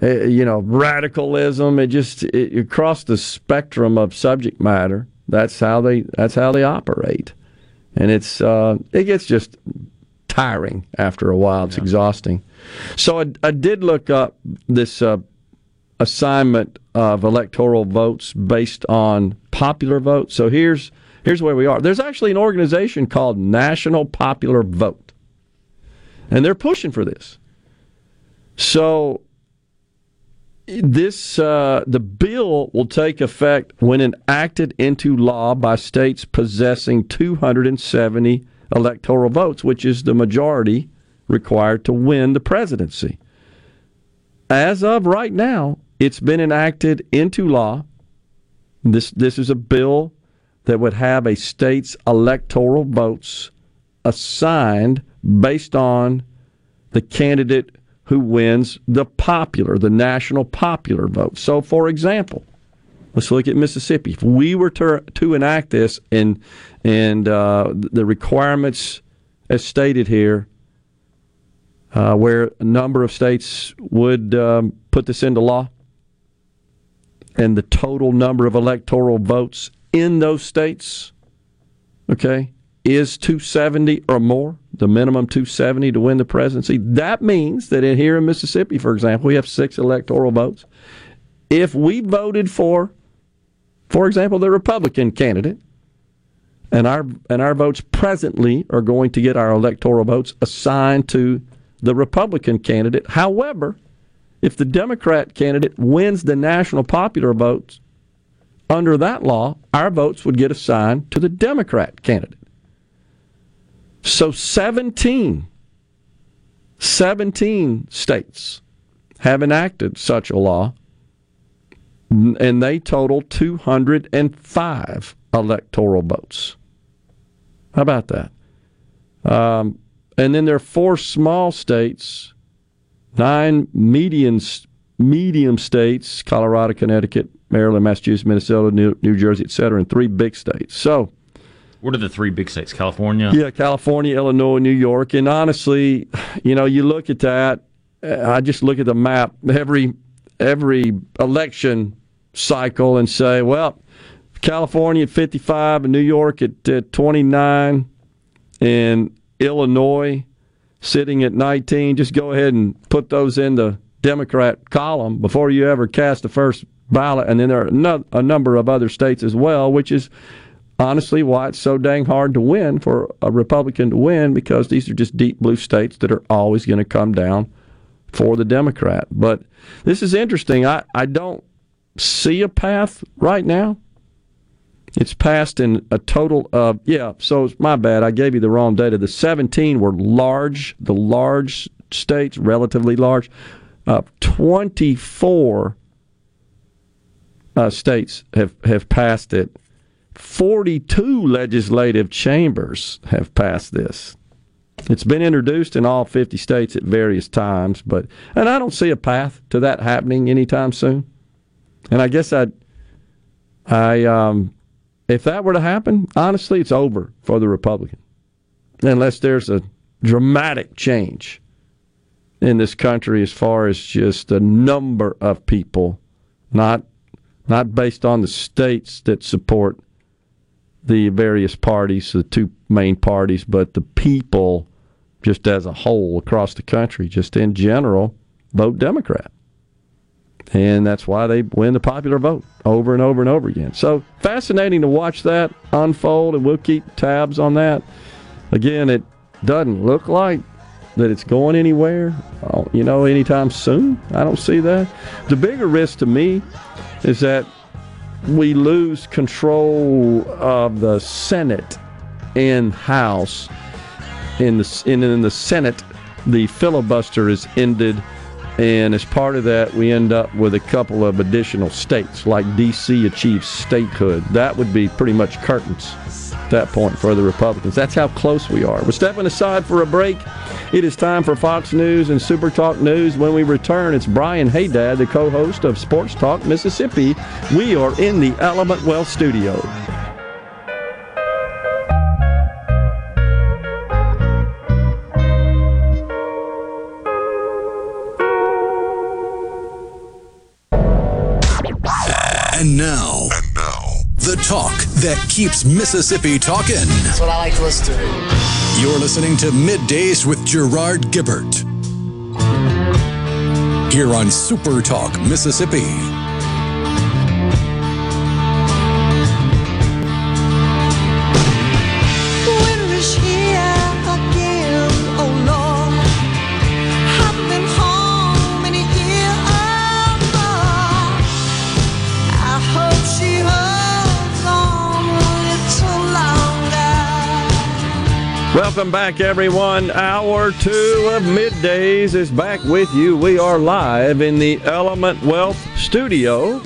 eh, you know, radicalism, it just it, across the spectrum of subject matter. That's how they that's how they operate, and it's uh, it gets just tiring after a while. It's exhausting. So I, I did look up this uh, assignment of electoral votes based on popular vote. So here's here's where we are. There's actually an organization called National Popular Vote, and they're pushing for this. So this uh, the bill will take effect when enacted into law by states possessing 270 electoral votes, which is the majority required to win the presidency. As of right now, it's been enacted into law. This this is a bill that would have a state's electoral votes assigned based on the candidate who wins the popular, the national popular vote. So, for example, let's look at Mississippi. If we were to, to enact this and and uh, the requirements as stated here, uh, where a number of states would um, put this into law, and the total number of electoral votes in those states, okay, is 270 or more, the minimum 270 to win the presidency. That means that in here in Mississippi, for example, we have six electoral votes. If we voted for, for example, the Republican candidate, and our and our votes presently are going to get our electoral votes assigned to the Republican candidate. However, if the Democrat candidate wins the national popular votes under that law, our votes would get assigned to the Democrat candidate. So 17, 17 states have enacted such a law, and they total 205 electoral votes. How about that? Um, and then there are four small states, nine medium medium states: Colorado, Connecticut, Maryland, Massachusetts, Minnesota, New, New Jersey, et cetera, and three big states. So, What are the three big states? California? yeah, California, Illinois, New York, and honestly, you know, you look at that. I just look at the map every every election cycle and say, well, California at 55 and New York at uh, 29 and Illinois sitting at 19. Just go ahead and put those in the Democrat column before you ever cast the first ballot. And then there are a number of other states as well, which is honestly why it's so dang hard to win for a Republican to win because these are just deep blue states that are always going to come down for the Democrat. But this is interesting. I, I don't see a path right now. It's passed in a total of, yeah, so it's my bad. I gave you the wrong data. The 17 were large, the large states, relatively large. Uh, 24 uh, states have, have passed it 42 legislative chambers have passed this. It's been introduced in all 50 states at various times, but and I don't see a path to that happening anytime soon. And I guess I, I, um, if that were to happen, honestly, it's over for the Republican, unless there's a dramatic change in this country as far as just the number of people, not not based on the states that support the various parties, the two main parties, but the people just as a whole across the country, just in general, vote Democrat. And that's why they win the popular vote over and over and over again. So fascinating to watch that unfold, and we'll keep tabs on that. Again, it doesn't look like that it's going anywhere, uh, you know, anytime soon. I don't see that. The bigger risk to me is that we lose control of the Senate and House. In the in, in the Senate, the filibuster is ended, and as part of that, we end up with a couple of additional states, like D.C. achieves statehood. That would be pretty much curtains that point for the Republicans. That's how close we are. We're stepping aside for a break. It is time for Fox News and Super Talk News. When we return, it's Brian Hadad, the co host of Sports Talk Mississippi. We are in the Element Wealth studio. And now, And now, the talk that keeps Mississippi talking. That's what I like to listen to. You're listening to Middays with Gerard Gibert. Here on Super Talk, Mississippi. Welcome back, everyone. Hour two of middays is back with you. We are live in the Element Wealth studio.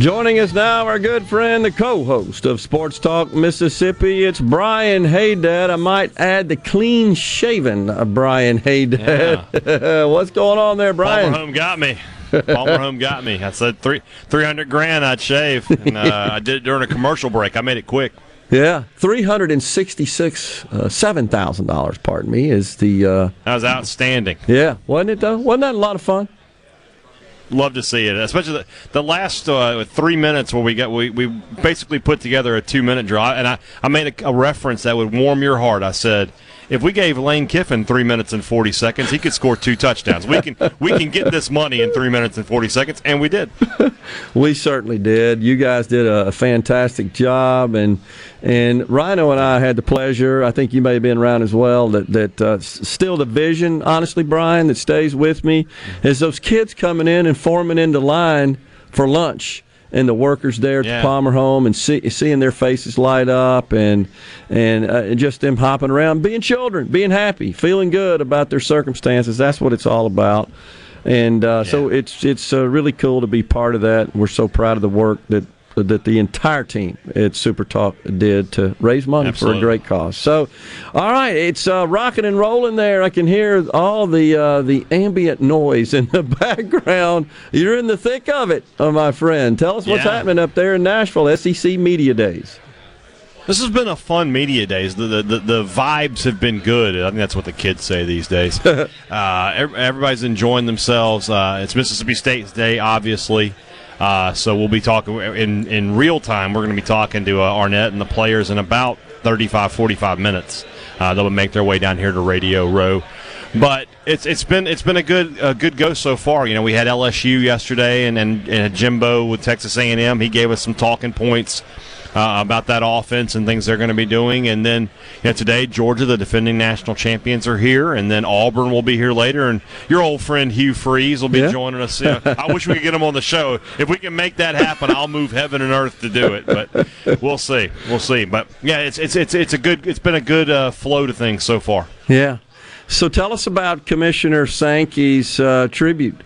Joining us now, our good friend, the co host of Sports Talk Mississippi. It's Brian Hadad. I might add the clean shaven Brian Hadad. What's going on there, Brian? Palmer Home got me. Palmer Home got me. I said three three hundred grand I'd shave, and uh, I did it during a commercial break. I made it quick. Yeah, three hundred and sixty-six, uh, seven thousand dollars. Pardon me, is the uh, That was outstanding. yeah, wasn't it though? Wasn't that a lot of fun? Love to see it, especially the, the last uh, three minutes where we got we, we basically put together a two minute drive, and I, I made a, a reference that would warm your heart. I said. If we gave Lane Kiffin three minutes and forty seconds, he could score two touchdowns. We can we can get this money in three minutes and forty seconds, and we did. We certainly did. You guys did a, fantastic job, and and Rhino and I had the pleasure. I think you may have been around as well. That that uh, still the vision, honestly, Brian, that stays with me is those kids coming in and forming into line for lunch. And the workers there at Yeah. the Palmer home and see, seeing their faces light up and and, uh, and just them hopping around, being children, being happy, feeling good about their circumstances. That's what it's all about. And uh, so it's it's uh, really cool to be part of that. We're so proud of the work that that the entire team at Super Talk did to raise money Absolutely. for a great cause. So, all right, it's uh, rocking and rolling there. I can hear all the uh, the ambient noise in the background. You're in the thick of it, oh, my friend. Tell us what's Yeah. happening up there in Nashville, SEC Media Days. This has been a fun media days. The, the the the vibes have been good. I think that's what the kids say these days. uh, everybody's enjoying themselves. Uh, it's Mississippi State's day, obviously. Uh, so we'll be talking in in real time. We're going to be talking to uh, Arnett and the players in about 35, 45 minutes. Uh, they'll make their way down here to Radio Row. But it's it's been it's been a good a good go so far. You know, we had LSU yesterday, and and, and Jimbo with Texas A and M. He gave us some talking points uh, about that offense and things they're going to be doing. And then know, today, Georgia, the defending national champions, are here, and then Auburn will be here later. And your old friend Hugh Freeze will be Yeah. joining us. You know, I wish we could get him on the show. If we can make that happen, I'll move heaven and earth to do it. But we'll see, we'll see. But yeah, it's it's it's it's a good. It's been a good uh, flow to things so far. Yeah. So tell us about Commissioner Sankey's uh, tribute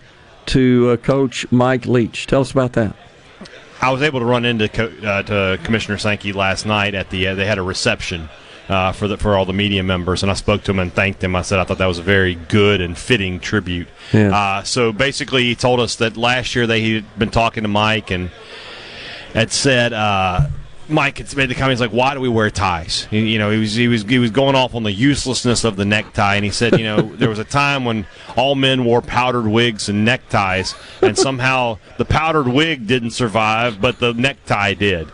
to uh, Coach Mike Leach. Tell us about that. I was able to run into Co- uh, to Commissioner Sankey last night at the. Uh, they had a reception uh, for the for all the media members, and I spoke to him and thanked him. I said I thought that was a very good and fitting tribute. Yeah. Uh, so basically, he told us that last year they he had been talking to Mike and had said. Uh, Mike had made the comments like, "Why do we wear ties?" You know, he was he was he was going off on the uselessness of the necktie, and he said, you know, there was a time when all men wore powdered wigs and neckties, and somehow the powdered wig didn't survive, but the necktie did.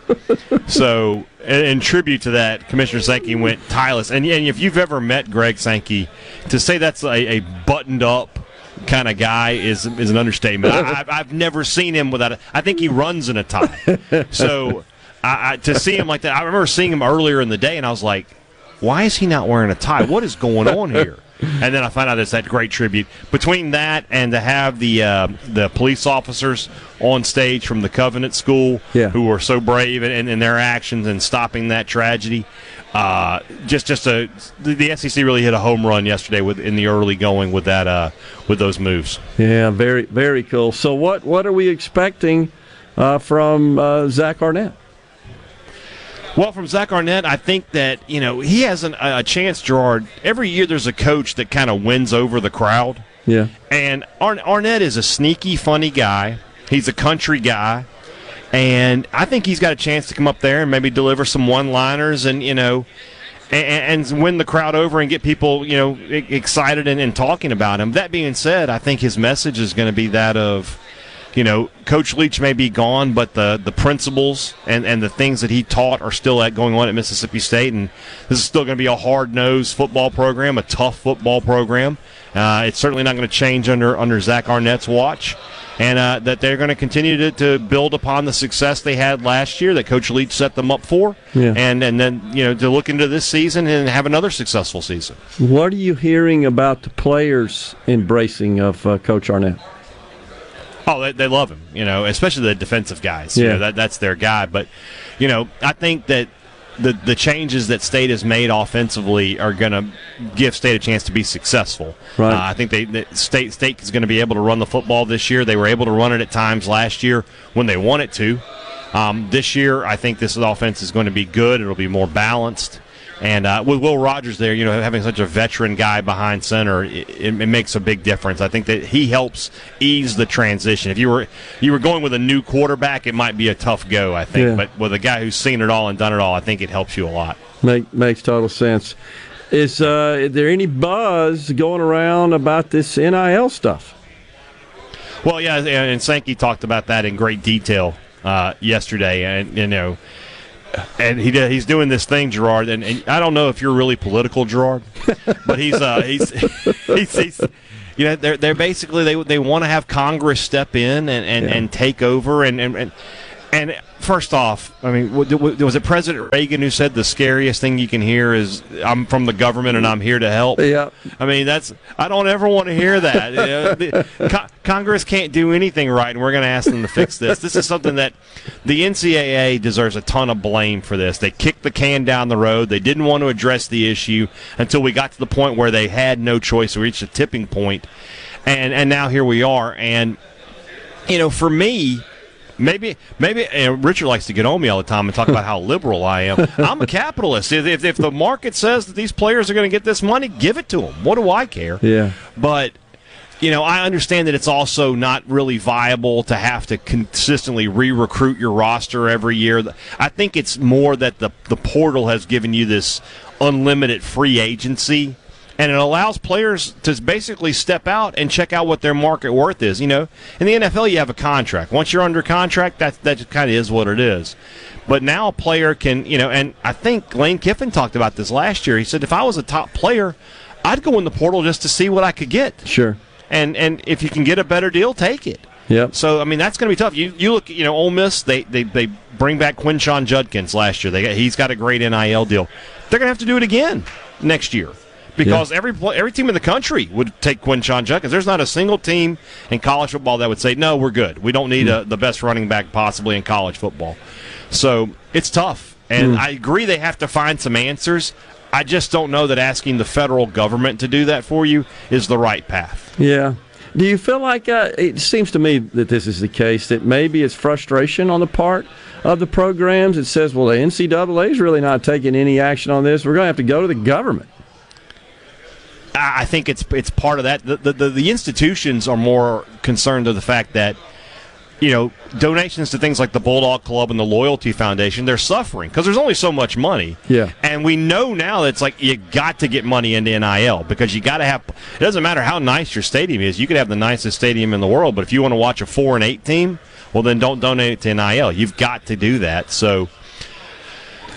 So, in, in tribute to that, Commissioner Sankey went tieless, and, and if you've ever met Greg Sankey, to say that's a, a buttoned up kind of guy is is an understatement. I, I've, I've never seen him without. A, I think he runs in a tie. So I, I, to see him like that, I remember seeing him earlier in the day, and I was like, "Why is he not wearing a tie? What is going on here?" And then I find out it's that great tribute. Between that and to have the uh, the police officers on stage from the Covenant School, Yeah. who were so brave in, in, their actions and stopping that tragedy, uh, just just a the, the SEC really hit a home run yesterday with in the early going with that uh, with those moves. Yeah, very very cool. So what what are we expecting uh, from uh, Zach Arnett? Well, from Zach Arnett, I think that you know he has an, a chance. Gerard, every year there's a coach that kind of wins over the crowd, Yeah, and Arn- Arnett is a sneaky, funny guy. He's a country guy, and I think he's got a chance to come up there and maybe deliver some one-liners, and you know, and, and win the crowd over and get people you know excited and, and talking about him. That being said, I think his message is going to be that of you know, Coach Leach may be gone, but the the principles and, and the things that he taught are still at going on at Mississippi State, and this is still going to be a hard nosed football program, a tough football program. Uh, it's certainly not going to change under under Zach Arnett's watch, and uh, that they're going to continue to, to build upon the success they had last year that Coach Leach set them up for, Yeah. and and then you know to look into this season and have another successful season. what are you hearing about the players embracing of uh, Coach Arnett? Oh, they, they love him, you know, especially the defensive guys. You Yeah. know, that that's their guy. But, you know, I think that the the changes that State has made offensively are going to give State a chance to be successful. Right. Uh, I think they that State State is going to be able to run the football this year. They were able to run it at times last year when they wanted to. Um, this year, I think this offense is going to be good. It'll be more balanced. And uh, with Will Rogers there, you know, having such a veteran guy behind center, it, it, makes a big difference. I think that he helps ease the transition. If you were you were going with a new quarterback, it might be a tough go. I think, Yeah. but with a guy who's seen it all and done it all, I think it helps you a lot. Make, makes total sense. Is, uh, is there any buzz going around about this NIL stuff? Well, yeah, and Sankey talked about that in great detail uh, yesterday, and you know, and he he's doing this thing, Gerard, and, and I don't know if you're really political, Gerard, but he's uh, he's, he's he's you know they're they're basically they they want to have Congress step in and and, Yeah. and take over and and. and and first off, I mean, wa- wa- was it President Reagan who said the scariest thing you can hear is "I'm from the government and I'm here to help"? Yeah. I mean, that's I don't ever want to hear that. You know, the- Co- Congress can't do anything right, and we're going to ask them to fix this. This is something that the NCAA deserves a ton of blame for. This they kicked the can down the road. They didn't want to address the issue until we got to the point where they had no choice. We reached a tipping point, and and now here we are. And you know, for me, maybe maybe and Richard likes to get on me all the time and talk about how liberal I am. I'm a capitalist. If, if, if the market says that these players are going to get this money, give it to them. What do I care? Yeah. But you know, I understand that it's also not really viable to have to consistently re-recruit your roster every year. I think it's more that the the portal has given you this unlimited free agency and it allows players to basically step out and check out what their market worth is. You know, in the NFL, you have a contract. Once you're under contract, that that kind of is what it is. But now a player can, you know, and I think Lane Kiffin talked about this last year. He said if I was a top player, I'd go in the portal just to see what I could get. Sure. And and if you can get a better deal, take it. Yep. So I mean that's going to be tough. You you look, you know, Ole Miss they they, they bring back Quinshon Judkins last year. They got, he's got a great NIL deal. They're going to have to do it again next year because every every team in the country would take Quinshon Judkins. There's not a single team in college football that would say no, we're good. We don't need a, the best running back possibly in college football. So it's tough, and I agree they have to find some answers. I just don't know that asking the federal government to do that for you is the right path. Yeah. Do you feel like uh, it seems to me that this is the case that maybe it's frustration on the part of the programs It says, well, the NCAA is really not taking any action on this. We're going to have to go to the government. I think it's it's part of that. The, the, the, the institutions are more concerned of the fact that you know donations to things like the Bulldog Club and the Loyalty Foundation they're suffering because there's only so much money. Yeah. and we know now that it's like you got to get money into NIL because you got to have. It doesn't matter how nice your stadium is. You could have the nicest stadium in the world, but if you want to watch a four and eight team, well then don't donate it to NIL. You've got to do that. So.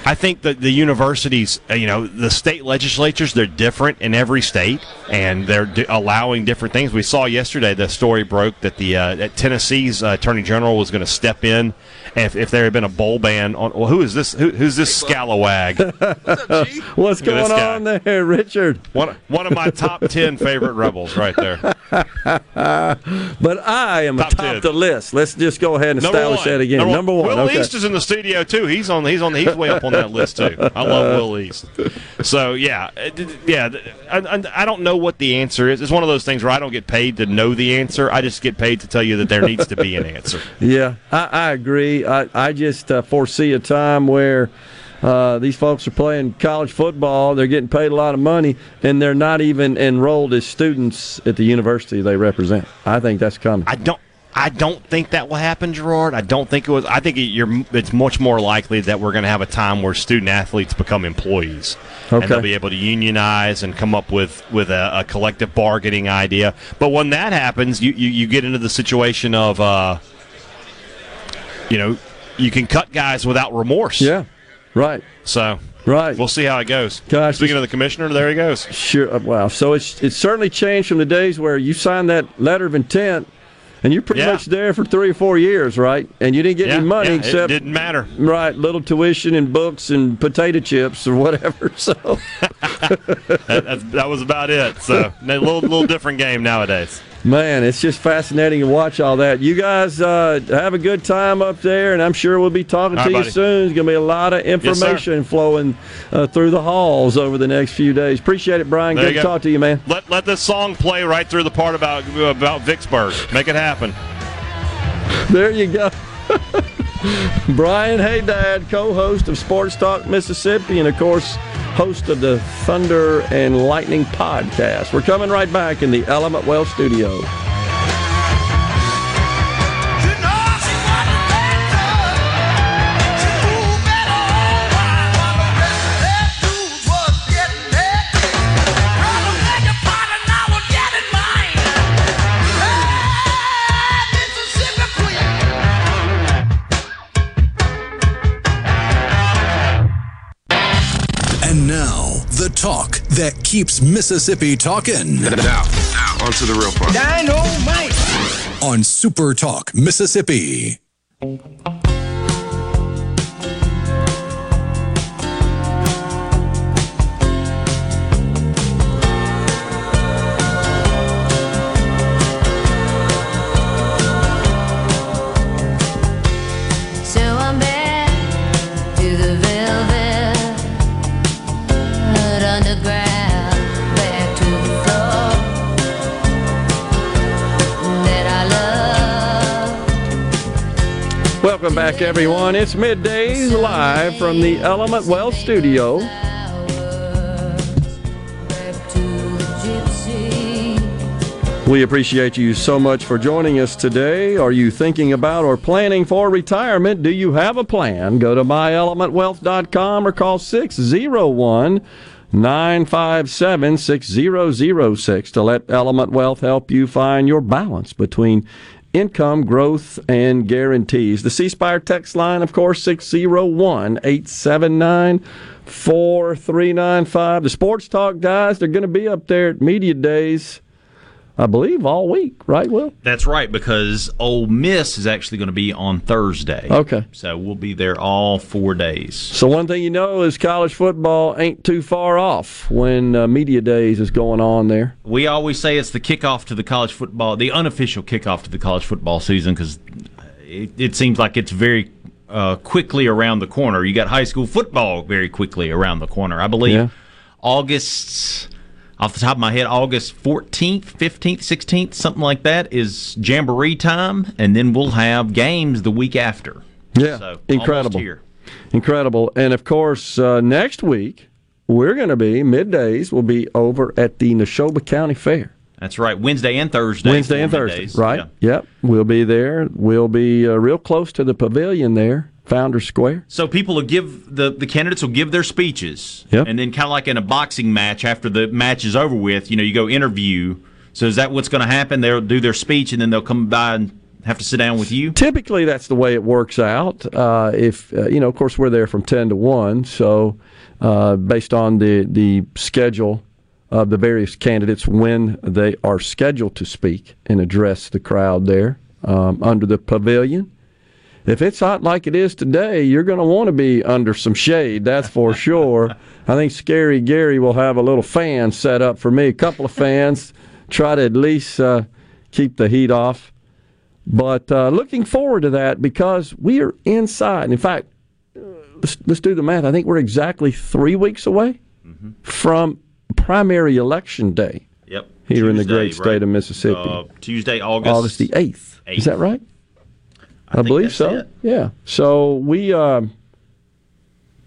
I think that the universities, uh, you know, the state legislatures, they're different in every state, and they're d- allowing different things. We saw yesterday the story broke that the uh, that Tennessee's uh, attorney general was going to step in if, if there had been a bowl ban on. Well, who is this? Who, who's this scalawag? What's Look at this going on there, Richard? one one of my top ten favorite rebels, right there. But I am Top atop 10. the list. Let's just go ahead and establish that again. Number one. Will okay. East is in the studio too. He's on. He's on. He's way up on that list too. I love uh, Will East. So yeah, it- it- yeah. I, I, I don't know what the answer is. It's one of those things where I don't get paid to know the answer. I just get paid to tell you that there needs to be an answer. Yeah, I, I agree. I, I just uh, foresee a time where uh, these folks are playing college football, they're getting paid a lot of money, and they're not even enrolled as students at the university they represent. I think that's coming. I don't. I don't think that will happen, Gerard. I don't think it was. I think it. It's much more likely that we're going to have a time where student athletes become employees, Okay. and they'll be able to unionize and come up with with a, a collective bargaining idea. But when that happens, you you, you get into the situation of, uh, you know, you can cut guys without remorse. yeah, right, So right. we'll see how it goes. Gosh, Speaking of the commissioner, there he goes. Sure. uh, Wow. So it's it's certainly changed from the days where you signed that letter of intent, and you're pretty Yeah. much there for three or four years, right? And you didn't get Yeah, any money yeah, except it didn't matter. right little tuition and books and potato chips or whatever. So. That, that was about it. So a little little different game nowadays. Man, it's just fascinating to watch all that. You guys uh, have a good time up there, and I'm sure we'll be talking All to right, you buddy. soon. There's going to be a lot of information flowing uh, through the halls over the next few days. Appreciate it, Brian. There good to go. talk to you, man. Let let this song play right through the part about about Vicksburg. Make it happen. There you go. Brian Hadad, co-host of Sports Talk Mississippi, and of course, host of the Thunder and Lightning podcast. We're coming right back in the Element Wealth studio. Talk that keeps Mississippi talking. Now, now, on to the real part. On Super Talk Mississippi. Welcome back, everyone. It's middays live from the Element Wealth studio. We appreciate you so much for joining us today. Are you thinking about or planning for retirement? Do you have a plan? Go to myelementwealth.com or call 601 957 6006 to let Element Wealth help you find your balance between income, growth, and guarantees. The C Spire text line, of course, 601 879 4395. The Sports Talk guys, they're going to be up there at Media Days. I believe all week, right, Will? That's right, because Ole Miss is actually going to be on Thursday. Okay. So we'll be there all four days. So one thing you know is college football ain't too far off when uh, media days is going on there. We always say it's the kickoff to the college football, the unofficial kickoff to the college football season, because it, it seems like it's very uh, quickly around the corner. You got high school football very quickly around the corner. I believe Yeah. August. Off the top of my head, August 14th, 15th, 16th, something like that is Jamboree time, and then we'll have games the week after. Yeah, So, incredible, incredible. And of course, uh, next week we're going to be middays. We'll be over at the Neshoba County Fair. That's right. Wednesday and Thursday. Wednesday and Thursday, middays. right? Yeah. Yep, we'll be there. We'll be uh, real close to the pavilion there, Founders Square. So people will give the the candidates will give their speeches, Yep. and then kind of like in a boxing match, after the match is over with, you know, you go interview. So is that what's going to happen? They'll do their speech, and then they'll come by and have to sit down with you. Typically, that's the way it works out. Uh, if uh, you know, of course, we're there from ten to one, so uh, based on the the schedule of the various candidates when they are scheduled to speak and address the crowd there um, under the pavilion. If it's hot like it is today, you're going to want to be under some shade. That's for sure. I think Scary Gary will have a little fan set up for me, a couple of fans, try to at least uh, keep the heat off. But uh, looking forward to that because we are inside. And In fact, let's, let's do the math. I think we're exactly three weeks away from primary election day Yep. here in the great state right? of Mississippi. Uh, Tuesday, August August the 8th. Is that right? I, think believe so. it. Yeah. So we, um,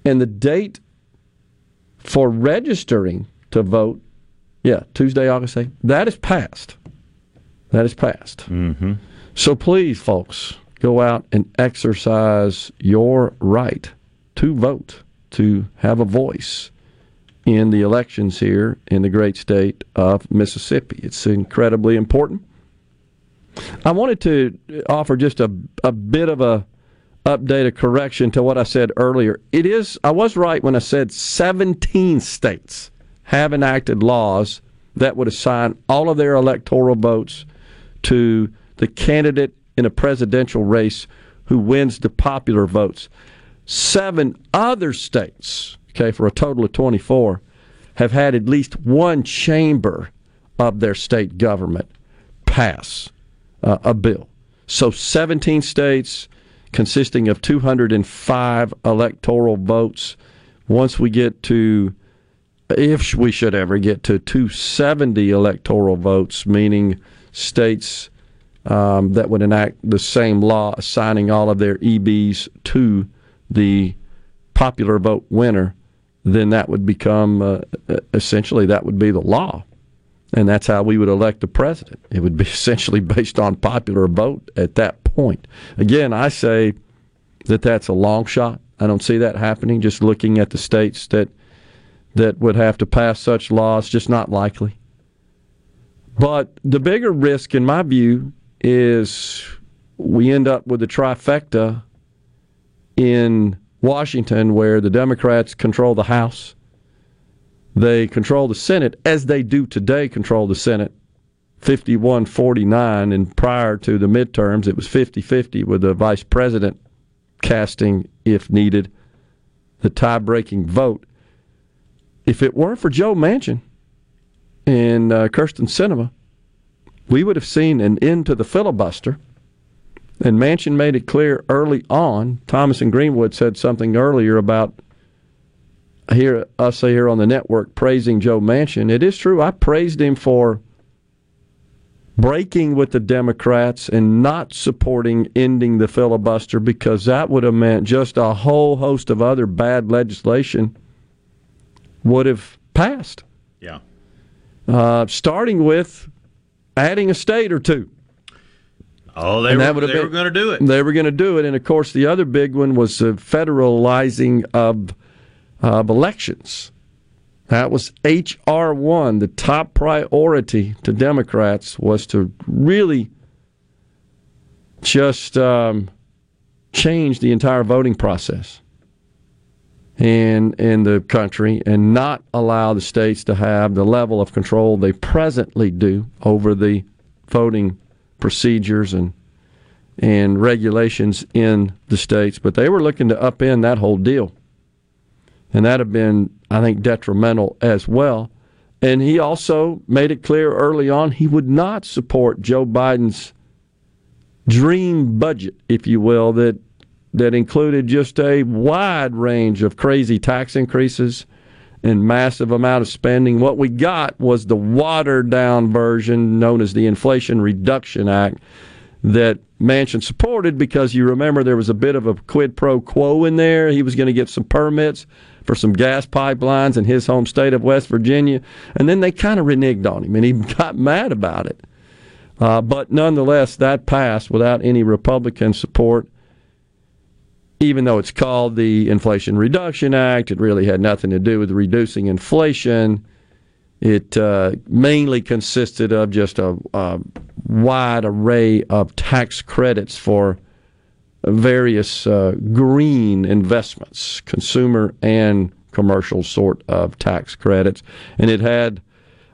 and the date for registering to vote, yeah, Tuesday, August 8th, that is passed. That is passed. Mm-hmm. So please, folks, go out and exercise your right to vote, to have a voice in the elections here in the great state of Mississippi. It's incredibly important. I wanted to offer just a, a bit of a update, a correction to what I said earlier. It is I was right when I said 17 states have enacted laws that would assign all of their electoral votes to the candidate in a presidential race who wins the popular votes. Seven other states, okay, for a total of 24, have had at least one chamber of their state government pass uh, a bill. So 17 states consisting of 205 electoral votes. Once we get to, if we should ever get to 270 electoral votes, meaning states um, that would enact the same law assigning all of their EBs to the popular vote winner, then that would become uh, essentially that would be the law. And that's how we would elect the president. It would be essentially based on popular vote at that point. Again, I say that that's a long shot. I don't see that happening. Just looking at the states that that would have to pass such laws, just not likely. But the bigger risk, in my view, is we end up with a trifecta in Washington where the Democrats control the House, they control the Senate, as they do today control the Senate, 51 49. And prior to the midterms, it was 50 50 with the vice president casting, if needed, the tie breaking vote. If it weren't for Joe Manchin and uh, Kyrsten Sinema, we would have seen an end to the filibuster. And Manchin made it clear early on. Thomas and Greenwood said something earlier about here us say here on the network praising Joe Manchin. It is true. I praised him for breaking with the Democrats and not supporting ending the filibuster because that would have meant just a whole host of other bad legislation would have passed. Yeah. Uh, starting with adding a state or two. Oh, they And were, that would have they been- were going to do it. They were going to do it, and of course, the other big one was the federalizing of of elections. That was HR one. The top priority to Democrats was to really just um, change the entire voting process in in the country and not allow the states to have the level of control they presently do over the voting procedures and and regulations in the states, but they were looking to upend that whole deal. And that had been, I think, detrimental as well. And he also made it clear early on he would not support Joe Biden's dream budget, if you will, that that included just a wide range of crazy tax increases and massive amount of spending. What we got was the watered down version known as the Inflation Reduction Act that Manchin supported because you remember there was a bit of a quid pro quo in there. He was going to get some permits for some gas pipelines in his home state of West Virginia, and then they kind of reneged on him, and he got mad about it. Uh, but nonetheless, that passed without any Republican support. Even though it's called the Inflation Reduction Act, it really had nothing to do with reducing inflation. It uh, mainly consisted of just a, a wide array of tax credits for various uh, green investments, consumer and commercial sort of tax credits. And it had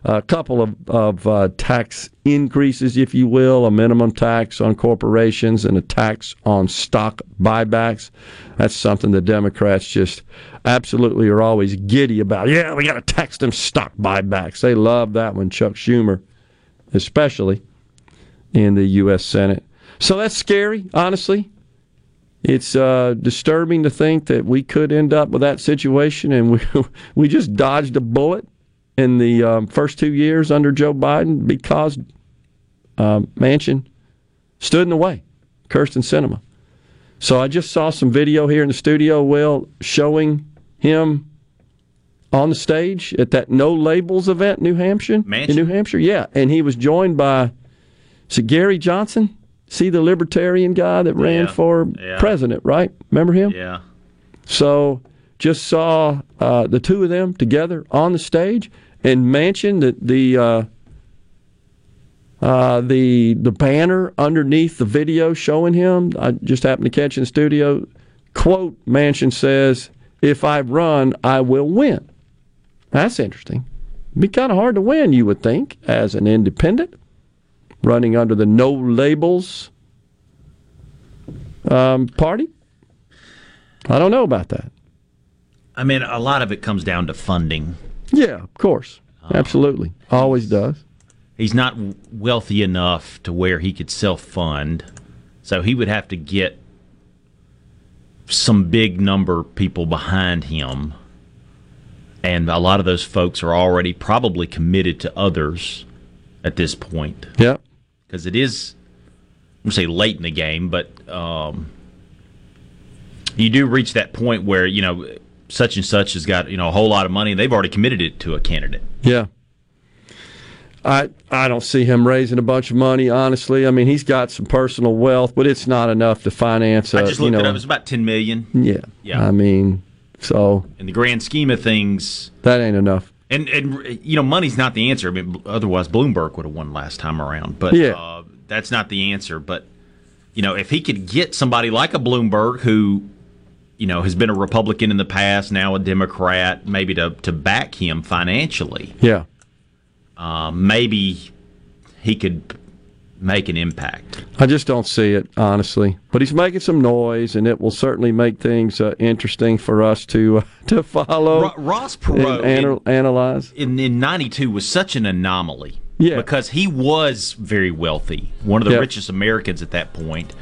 a couple of, of uh, tax increases, if you will, a minimum tax on corporations and a tax on stock buybacks. That's something the Democrats just absolutely are always giddy about. Yeah, we got to tax them stock buybacks. They love that one, Chuck Schumer, especially in the U.S. Senate. So that's scary, honestly. It's uh, disturbing to think that we could end up with that situation, and we we just dodged a bullet in the um, first two years under Joe Biden because uh, Manchin stood in the way, Kyrsten Sinema. So I just saw some video here in the studio, Will, showing him on the stage at that No Labels event, New Hampshire, Manchin? in New Hampshire. Yeah, and he was joined by, is Gary Johnson? See the libertarian guy that ran Yeah, for yeah. president, right? Remember him? Yeah. So just saw uh, the two of them together on the stage, and Manchin the the uh, uh, the the banner underneath the video showing him. I just happened to catch in the studio. Quote: Manchin says, "If I run, I will win." That's interesting. Be kind of hard to win, you would think, as an independent running under the no labels um, party. I don't know about that. I mean, a lot of it comes down to funding. Yeah, of course. Absolutely. Always does. He's not wealthy enough to where he could self fund, so he would have to get some big number of people behind him. And a lot of those folks are already probably committed to others at this point. Yep. Because it is, I'm going to say late in the game, but um, you do reach that point where, you know, such and such has got, you know, a whole lot of money and they've already committed it to a candidate. Yeah. I I don't see him raising a bunch of money, honestly. I mean, he's got some personal wealth, but it's not enough to finance. I a, just you looked know, it up. It's about 10 million. Yeah. Yeah. I mean, so In the grand scheme of things, that ain't enough. And and you know, money's not the answer. I mean, otherwise Bloomberg would have won last time around. But Yeah. uh, that's not the answer. But you know, if he could get somebody like a Bloomberg who, you know, has been a Republican in the past, now a Democrat, maybe to to back him financially, Yeah. um, maybe he could make an impact. I just don't see it, honestly. But he's making some noise, and it will certainly make things uh, interesting for us to uh, to follow. Ro- Ross and Perot anal- analyze. in in '92 was such an anomaly. Yeah. because he was very wealthy, one of the Yep. richest Americans at that point.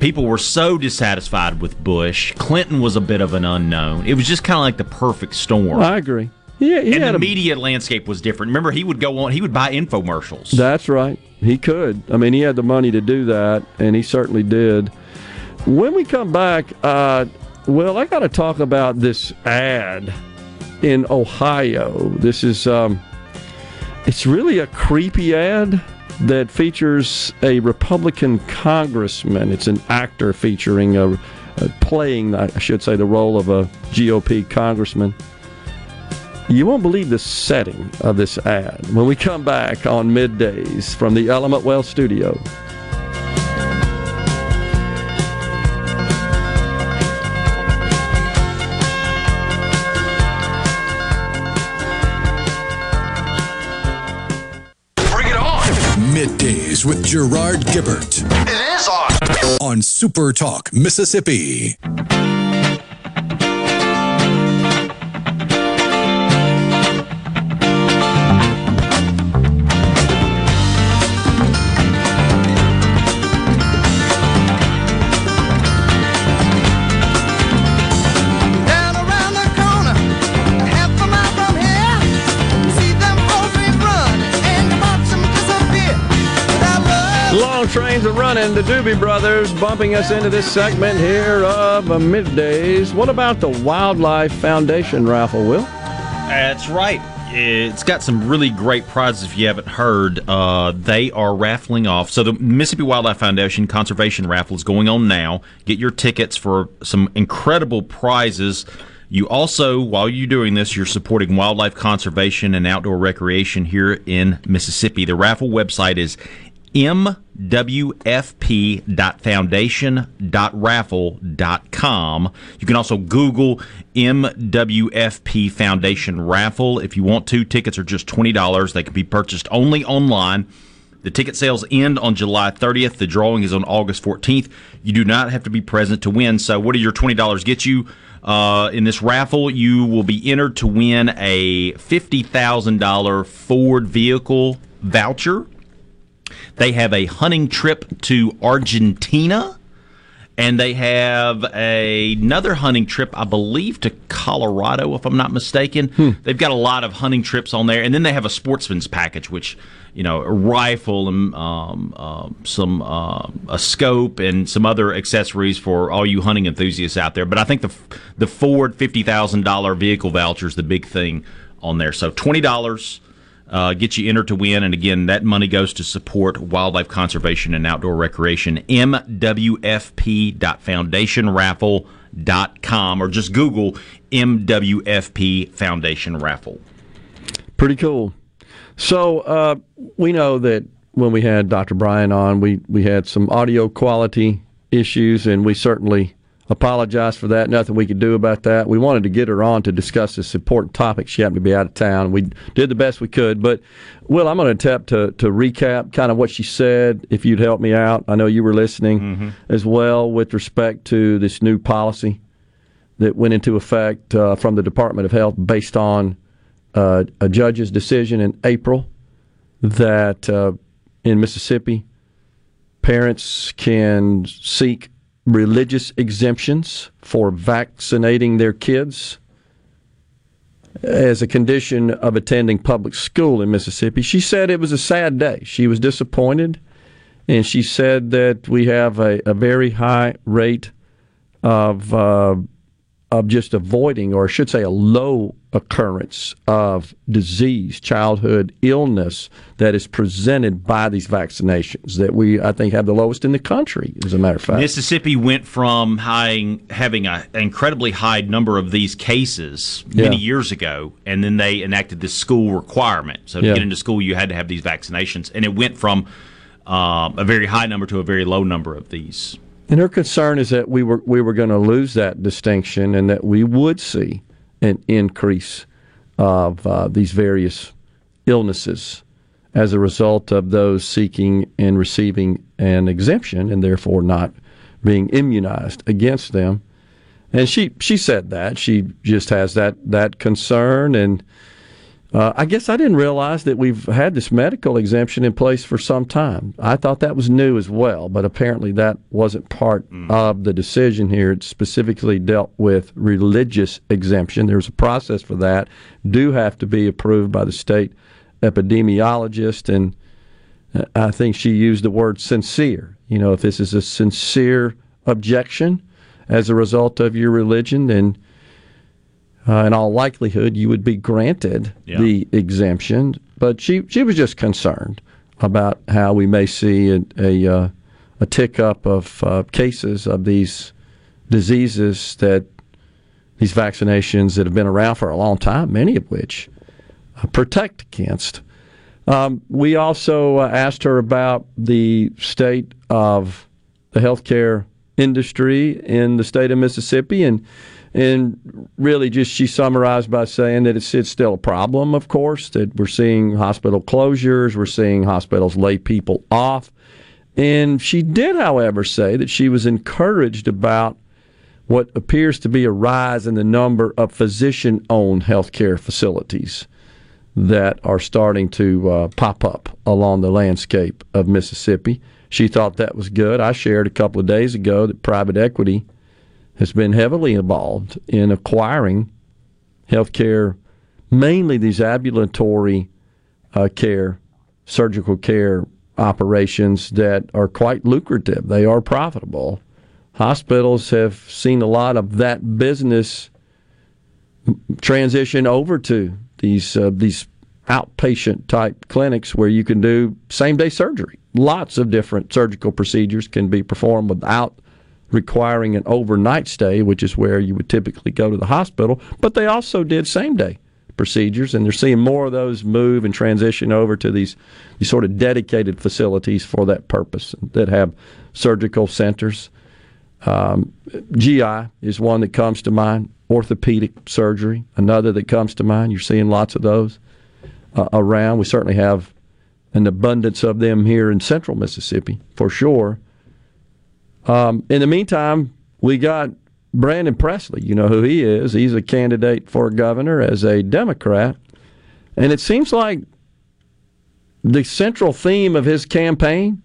People were so dissatisfied with Bush. Clinton was a bit of an unknown. It was just kind of like the perfect storm. I agree. Yeah, and the a- media landscape was different. Remember, he would go on. He would buy infomercials. That's right. He could. I mean, he had the money to do that, and he certainly did. When we come back, uh, well, I got to talk about this ad in Ohio. This is, um, it's really a creepy ad that features a Republican congressman. It's an actor featuring a, a playing, I should say, the role of a GOP congressman. You won't believe the setting of this ad when we come back on middays from the Element Wealth studio. Bring it on. Middays with Gerard Gibert. It is on. On Super Talk, Mississippi. Running. The Doobie Brothers bumping us into this segment here of uh, middays. What about the Wildlife Foundation raffle, Will? That's right. It's got some really great prizes. If you haven't heard, uh, they are raffling off. So the Mississippi Wildlife Foundation Conservation Raffle is going on now. Get your tickets for some incredible prizes. You also, while you're doing this, you're supporting wildlife conservation and outdoor recreation here in Mississippi. The raffle website is mwfp.foundation.raffle.com. You can also Google MWFP Foundation Raffle if you want to. Tickets are just $20. They can be purchased only online. The ticket sales end on July 30th. The drawing is on August 14th. You do not have to be present to win. So, what do your $20 get you? Uh, in this raffle, you will be entered to win a $50,000 Ford vehicle voucher. They have a hunting trip to Argentina. And they have a, another hunting trip, I believe, to Colorado, if I'm not mistaken. They've got a lot of hunting trips on there. And then they have a sportsman's package, which, you know, a rifle and um, uh, some uh, a scope and some other accessories for all you hunting enthusiasts out there. But I think the the Ford fifty thousand dollar vehicle voucher is the big thing on there. So twenty dollars uh, get you entered to win. And again, that money goes to support wildlife conservation and outdoor recreation. MWFP.foundationraffle.com or just Google MWFP Foundation Raffle. Pretty cool. So uh, we know that when we had Dr. Brian on, we, we had some audio quality issues, and we certainly apologize for that. Nothing we could do about that. We wanted to get her on to discuss this important topic. She happened to be out of town. We did the best we could. But, Will, I'm going to attempt to, to recap kind of what she said, if you'd help me out. I know you were listening as well with respect to this new policy that went into effect uh, from the Department of Health based on uh, a judge's decision in April that uh, in Mississippi, parents can seek religious exemptions for vaccinating their kids as a condition of attending public school in Mississippi. She said it was a sad day. She was disappointed, and she said that we have a, a very high rate of uh, of just avoiding, or I should say, a low occurrence of disease, childhood illness that is presented by these vaccinations that we, I think, have the lowest in the country, as a matter of fact. Mississippi went from high, having a, an incredibly high number of these cases many Yeah. years ago, and then they enacted this school requirement. So to Yeah. get into school, you had to have these vaccinations, and it went from um, a very high number to a very low number of these. And her concern is that we were we were going to lose that distinction, and that we would see an increase of uh, these various illnesses as a result of those seeking and receiving an exemption, and therefore not being immunized against them. And she she said that she just has that that concern, and uh, I guess I didn't realize that we've had this medical exemption in place for some time. I thought that was new as well, but apparently that wasn't part of the decision here. It specifically dealt with religious exemption. There's a process for that. Do have to be approved by the state epidemiologist, and uh, I think she used the word sincere. You know, if this is a sincere objection as a result of your religion, then uh, in all likelihood, you would be granted Yeah. the exemption. But she, she was just concerned about how we may see a, a, uh, a tick up of uh, cases of these diseases that these vaccinations that have been around for a long time, many of which uh, protect against. Um, we also uh, asked her about the state of the healthcare industry in the state of Mississippi, and and really just she summarized by saying that it's it's still a problem, of course, that we're seeing hospital closures, we're seeing hospitals lay people off, and she did, however, say that she was encouraged about what appears to be a rise in the number of physician-owned healthcare facilities that are starting to uh, pop up along the landscape of Mississippi. She thought that was good. I shared a couple of days ago that private equity has been heavily involved in acquiring healthcare, mainly these ambulatory uh, care, surgical care operations that are quite lucrative. They are profitable. Hospitals have seen a lot of that business transition over to these uh, these outpatient type clinics where you can do same day surgery. Lots of different surgical procedures can be performed without requiring an overnight stay, which is where you would typically go to the hospital. But they also did same day procedures, and they're seeing more of those move and transition over to these these sort of dedicated facilities for that purpose that have surgical centers. Um, GI is one that comes to mind. Orthopedic surgery, another that comes to mind. You're seeing lots of those uh, around. We certainly have an abundance of them here in central Mississippi, for sure. Um, in the meantime, we got Brandon Presley. You know who he is. He's a candidate for governor as a Democrat. And it seems like the central theme of his campaign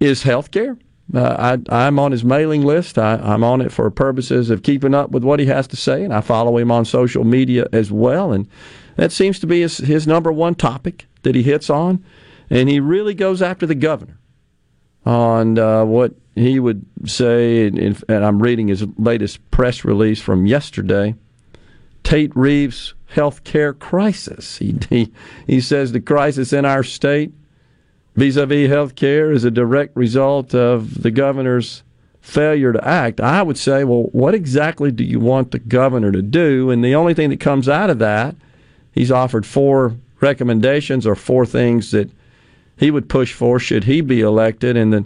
is health care. Uh, I, am on his mailing list. I, I'm on it for purposes of keeping up with what he has to say, and I follow him on social media as well. And that seems to be his, his number one topic that he hits on. And he really goes after the governor on uh, what he would say, and, I'm reading his latest press release from yesterday Tate Reeves' health care crisis. He, he, he says the crisis in our state vis a vis health care is a direct result of the governor's failure to act. I would say, well, what exactly do you want the governor to do? And the only thing that comes out of that, he's offered four recommendations or four things that he would push for should he be elected. And the,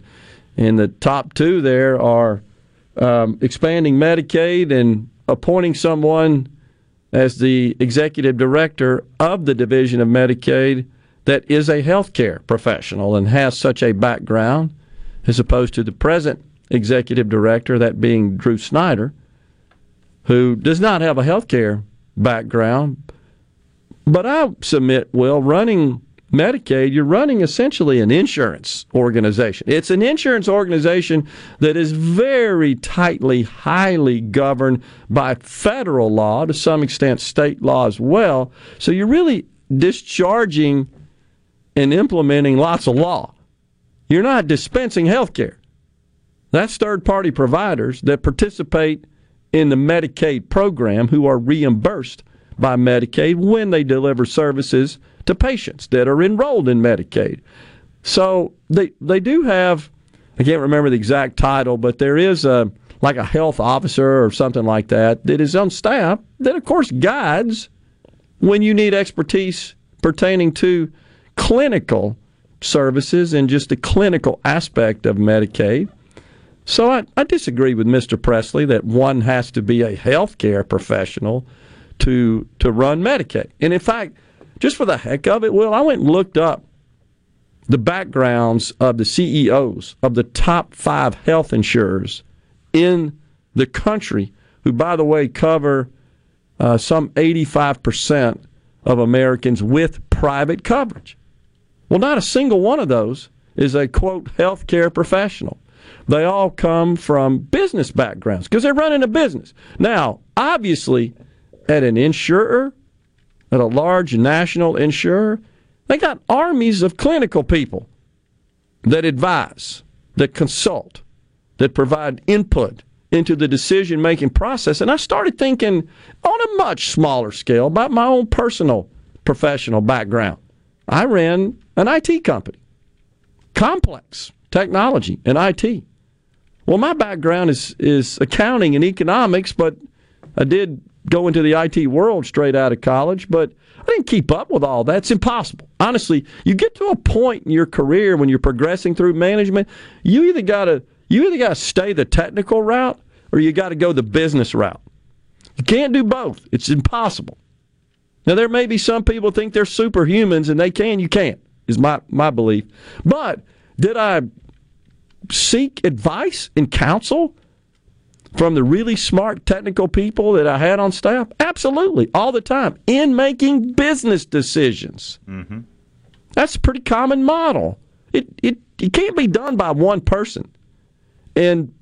and the top two there are um, expanding Medicaid and appointing someone as the executive director of the Division of Medicaid that is a healthcare professional and has such a background, as opposed to the present executive director, that being Drew Snyder, who does not have a healthcare background. But I submit, well, running Medicaid, you're running essentially an insurance organization. It's an insurance organization that is very tightly, highly governed by federal law, to some extent state law as well. So you're really discharging and implementing lots of law. You're not dispensing health care. That's third party providers that participate in the Medicaid program who are reimbursed by Medicaid when they deliver services to patients that are enrolled in Medicaid. So they they do have I can't remember the exact title, but there is a like a health officer or something like that that is on staff that of course guides when you need expertise pertaining to clinical services and just the clinical aspect of Medicaid. So I, I disagree with Mr. Presley that one has to be a healthcare professional to to run Medicaid. And in fact, just for the heck of it, Will, I went and looked up the backgrounds of the CEOs of the top five health insurers in the country, who, by the way, cover uh, some 85% of Americans with private coverage. Well, not a single one of those is a quote healthcare professional. They all come from business backgrounds because they're running a business. Now, obviously, at an insurer, at a large national insurer, they got armies of clinical people that advise, that consult, that provide input into the decision making process. And I started thinking on a much smaller scale about my own personal professional background. I ran an IT company, complex technology and IT. Well, my background is, is accounting and economics, but I did go into the IT world straight out of college, but I didn't keep up with all that. It's impossible. Honestly, you get to a point in your career when you're progressing through management, you either gotta you either gotta stay the technical route or you gotta go the business route. You can't do both. It's impossible. Now there may be some people think they're superhumans and they can, you can't, is my, my belief. But did I seek advice and counsel from the really smart technical people that I had on staff? Absolutely, all the time in making business decisions. Mm-hmm. That's a pretty common model. It, it, it can't be done by one person. And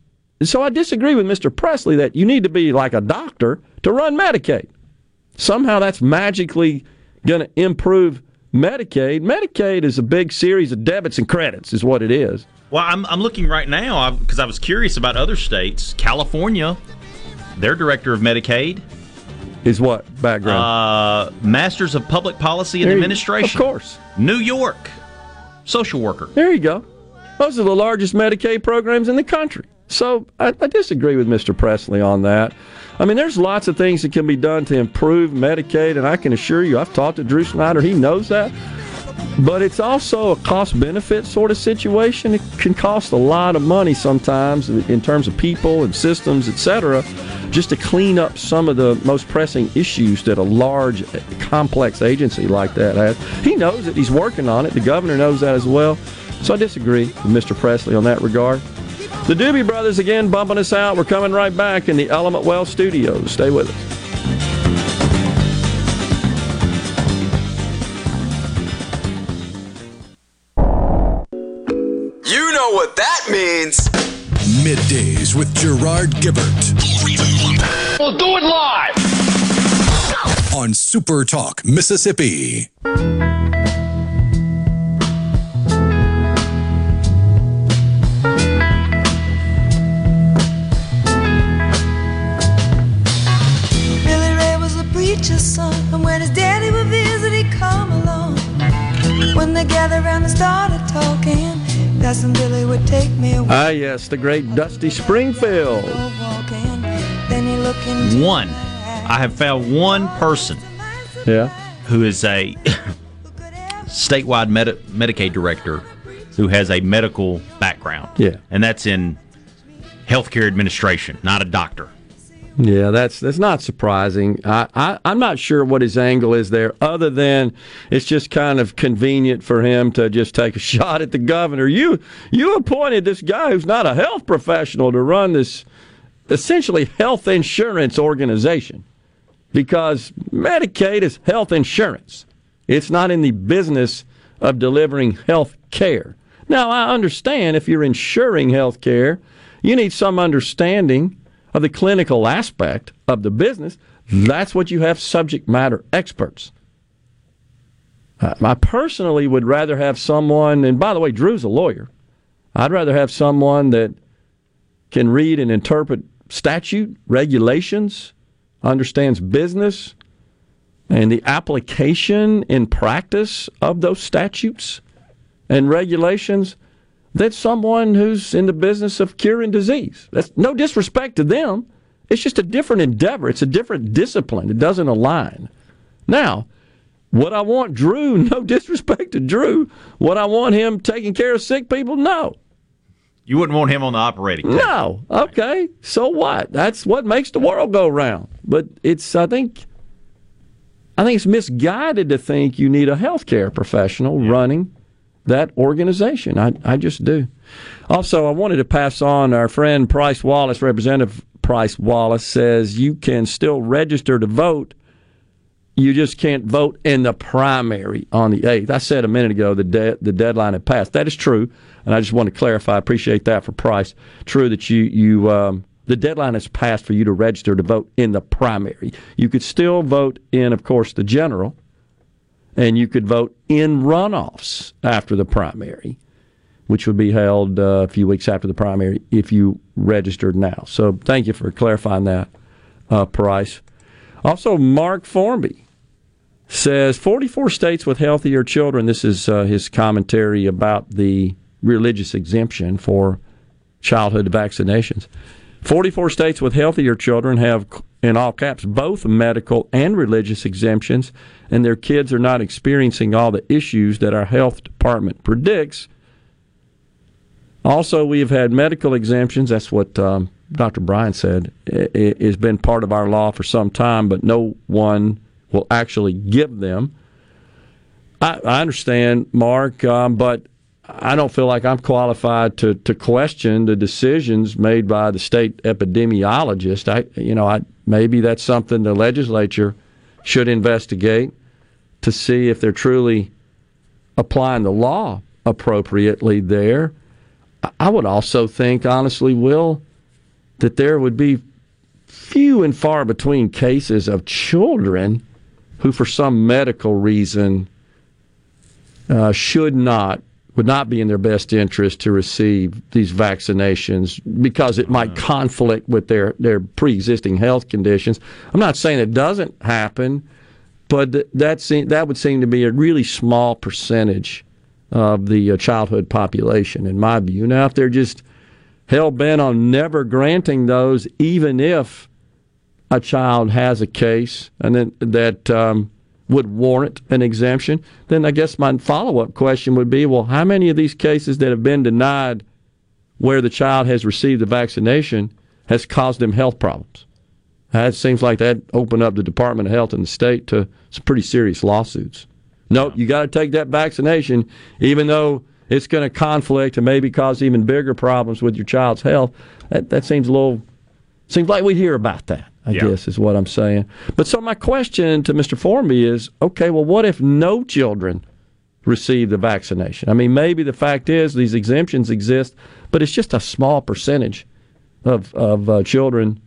so I disagree with Mr. Presley that you need to be like a doctor to run Medicaid. Somehow that's magically going to improve Medicaid. Medicaid is a big series of debits and credits, is what it is. Well, I'm, I'm looking right now because I was curious about other states. California, their director of Medicaid is what background? Uh, Masters of Public Policy and There you- Administration. of course. New York, social worker. There you go. Those are the largest Medicaid programs in the country. So I, I disagree with Mr. Presley on that. I mean, there's lots of things that can be done to improve Medicaid, and I can assure you, I've talked to Drew Snyder. He knows that. But it's also a cost benefit sort of situation. It can cost a lot of money sometimes in terms of people and systems, etc., just to clean up some of the most pressing issues that a large, complex agency like that has. He knows it. He's working on it. The governor knows that as well. So I disagree with Mr. Presley on that regard. The Doobie Brothers again bumping us out. We're coming right back in the Element Wealth studios. Stay with us. That means. Middays with Gerard Gibert We'll do it live. on Super Talk, Mississippi. Billy Ray was a preacher's son, and when his daddy would visit, he'd come along. When they gathered around and started talking, that's Billy would take me away. Ah, yes, the great Dusty Springfield. Walking, then he looked into One. I have found one person Yeah. who is a statewide Medi- Medicaid director who has a medical background. Yeah. And that's in healthcare administration, not a doctor. Yeah, that's that's not surprising. I, I I'm not sure what his angle is there, other than it's just kind of convenient for him to just take a shot at the governor. You you appointed this guy who's not a health professional to run this essentially health insurance organization because Medicaid is health insurance. It's not in the business of delivering health care. Now, I understand if you're insuring health care, you need some understanding of the clinical aspect of the business. That's what you have subject matter experts. Uh, I personally would rather have someone, and by the way, Drew's a lawyer. I'd rather have someone that can read and interpret statute, regulations, understands business, and the application in practice of those statutes and regulations than someone who's in the business of curing disease. That's no disrespect to them. It's just a different endeavor. It's a different discipline. It doesn't align. Now, what I want Drew? No disrespect to Drew, what I want him taking care of sick people? No. You wouldn't want him on the operating table. No. Okay. So what? That's what makes the world go round. But it's I think I think it's misguided to think you need a healthcare professional running that organization. I, I just do. Also, I wanted to pass on our friend Price Wallace, Representative Price Wallace says you can still register to vote. You just can't vote in the primary on the 8th. I said a minute ago the de- the deadline had passed. That is true, and I just want to clarify. I appreciate that for Price. True that you you um, the deadline has passed for you to register to vote in the primary. You could still vote in, of course, the general, and you could vote in runoffs after the primary, which would be held uh, a few weeks after the primary if you registered now. So thank you for clarifying that, uh, Price. Also, Mark Formby says 44 states with healthier children. This is uh, his commentary about the religious exemption for childhood vaccinations. 44 states with healthier children have, in all caps, both medical and religious exemptions, and their kids are not experiencing all the issues that our health department predicts. Also, we have had medical exemptions. That's what um, Dr. Bryan said. It has been part of our law for some time, but no one will actually give them. I, I understand, Mark, um, but I don't feel like I'm qualified to, to question the decisions made by the state epidemiologist. I, you know, I, maybe that's something the legislature should investigate to see if they're truly applying the law appropriately there. I- would also think, honestly, Will, that there would be few and far between cases of children who, for some medical reason, uh, should not would not be in their best interest to receive these vaccinations because it might conflict with their, their pre-existing health conditions. I'm not saying it doesn't happen, but th- that seem, that would seem to be a really small percentage of the uh, childhood population, in my view. Now, if they're just hell bent on never granting those, even if a child has a case and then that um, would warrant an exemption, then I guess my follow up question would be well, how many of these cases that have been denied where the child has received the vaccination has caused them health problems? That seems like that opened up the Department of Health and the state to some pretty serious lawsuits. Nope, you got to take that vaccination, even though it's going to conflict and maybe cause even bigger problems with your child's health. That, that seems a little, seems like we hear about that. I Yeah. guess is what I'm saying. But so my question to Mr. Formby is, okay, well, what if no children receive the vaccination? I mean, maybe the fact is these exemptions exist, but it's just a small percentage of of uh, children,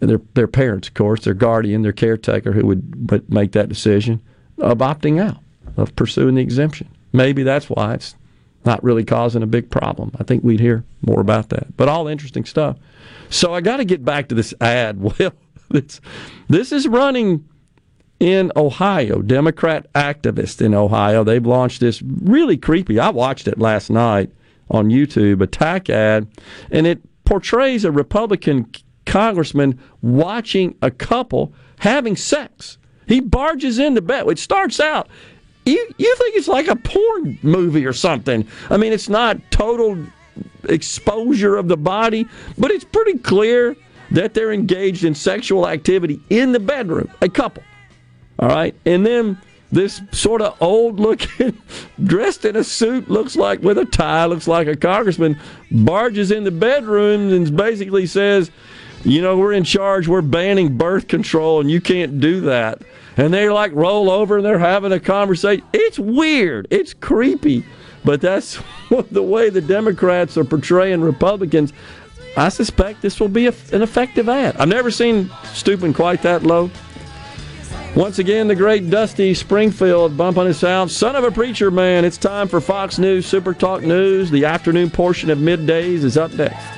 and their their parents, of course, their guardian, their caretaker, who would would make that decision of opting out of pursuing the exemption. Maybe that's why it's not really causing a big problem. I think we'd hear more about that. But all interesting stuff. So I got to get back to this ad. Well, it's, this is running in Ohio. Democrat activists in Ohio. They've launched this really creepy. I watched it last night on YouTube. Attack ad, and it portrays a Republican congressman watching a couple having sex. He barges into bed. It starts out. You you think it's like a porn movie or something? I mean, it's not total exposure of the body, but it's pretty clear that they're engaged in sexual activity in the bedroom, a couple. All right. And then this sort of old looking, dressed in a suit, looks like with a tie, looks like a congressman, barges in the bedroom and basically says, you know, we're in charge, we're banning birth control, and you can't do that. And they like roll over and they're having a conversation. It's weird. It's creepy. But that's the way the Democrats are portraying Republicans. I suspect this will be a, an effective ad. I've never seen stooping quite that low. Once again, the great Dusty Springfield bumping us out. Son of a preacher man, it's time for Fox News Super Talk News. The afternoon portion of middays is up next.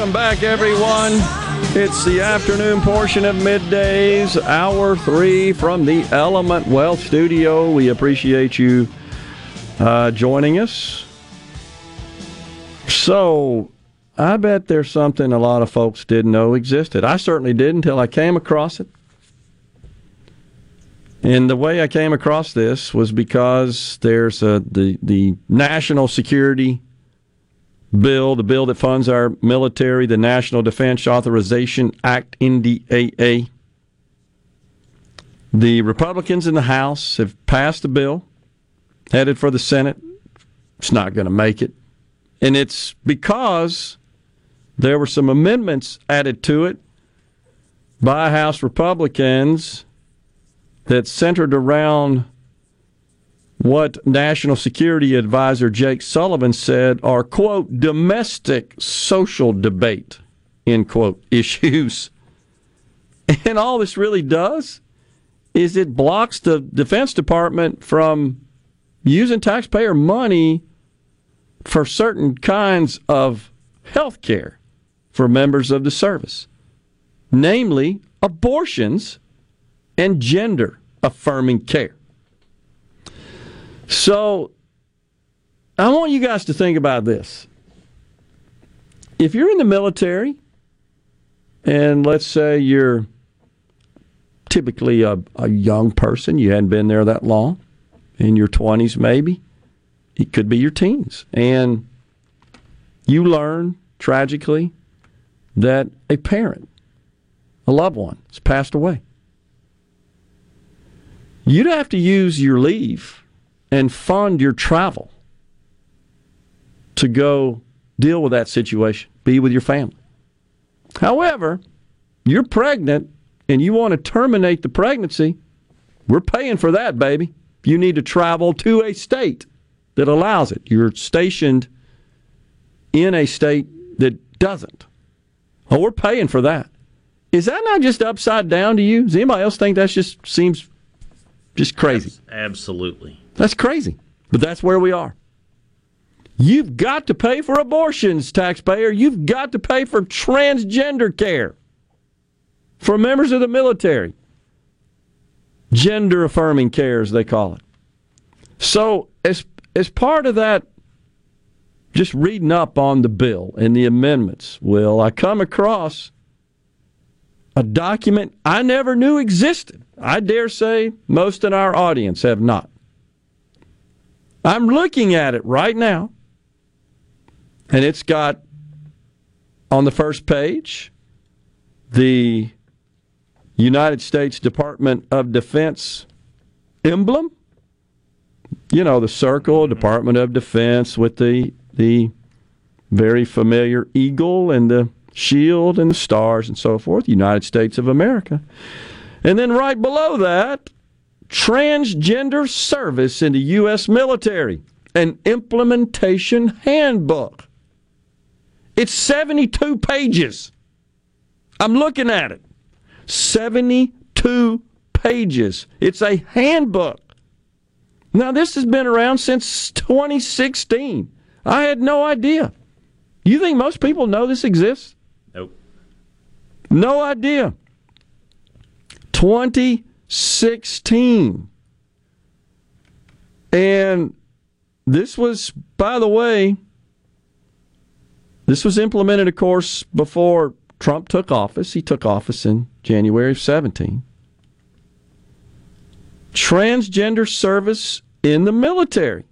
Welcome back, everyone. It's the afternoon portion of middays, hour three from the Element Wealth Studio. We appreciate you uh, joining us. So, I bet there's something a lot of folks didn't know existed. I certainly did until I came across it. And the way I came across this was because there's a, the the national security bill, the bill that funds our military, the National Defense Authorization Act, NDAA. The Republicans in the House have passed the bill, headed for the Senate. It's not going to make it. And it's because there were some amendments added to it by House Republicans that centered around what National Security Advisor Jake Sullivan said are, quote, domestic social debate, end quote, issues. And all this really does is it blocks the Defense Department from using taxpayer money for certain kinds of health care for members of the service, namely abortions and gender affirming care. So I want you guys to think about this. If you're in the military, and let's say you're typically a, a young person, you hadn't been there that long, in your 20s maybe, it could be your teens, and you learn tragically that a parent, a loved one, has passed away. You'd have to use your leave and fund your travel to go deal with that situation, be with your family. However, you're pregnant and you want to terminate the pregnancy, we're paying for that, baby. You need to travel to a state that allows it. You're stationed in a state that doesn't. Oh, we're paying for that. Is that not just upside down to you? Does anybody else think that just seems just crazy? Absolutely. That's crazy. But that's where we are. You've got to pay for abortions, taxpayer. You've got to pay for transgender care for members of the military. Gender affirming care, as they call it. So, as, as part of that, just reading up on the bill and the amendments, Will, I come across a document I never knew existed. I dare say most in our audience have not. I'm looking at it right now, and it's got on the first page the United States Department of Defense emblem. You know, the circle, mm-hmm. Department of Defense with the the very familiar eagle and the shield and the stars and so forth, United States of America. And then right below that, transgender service in the U.S. military, an implementation handbook. It's 72 pages. I'm looking at it. 72 pages. It's a handbook. Now, this has been around since 2016. I had no idea. You think most people know this exists? Nope. No idea. 2016. And this was, by the way, this was implemented, of course, before Trump took office. He took office in January of 17. Transgender service in the military.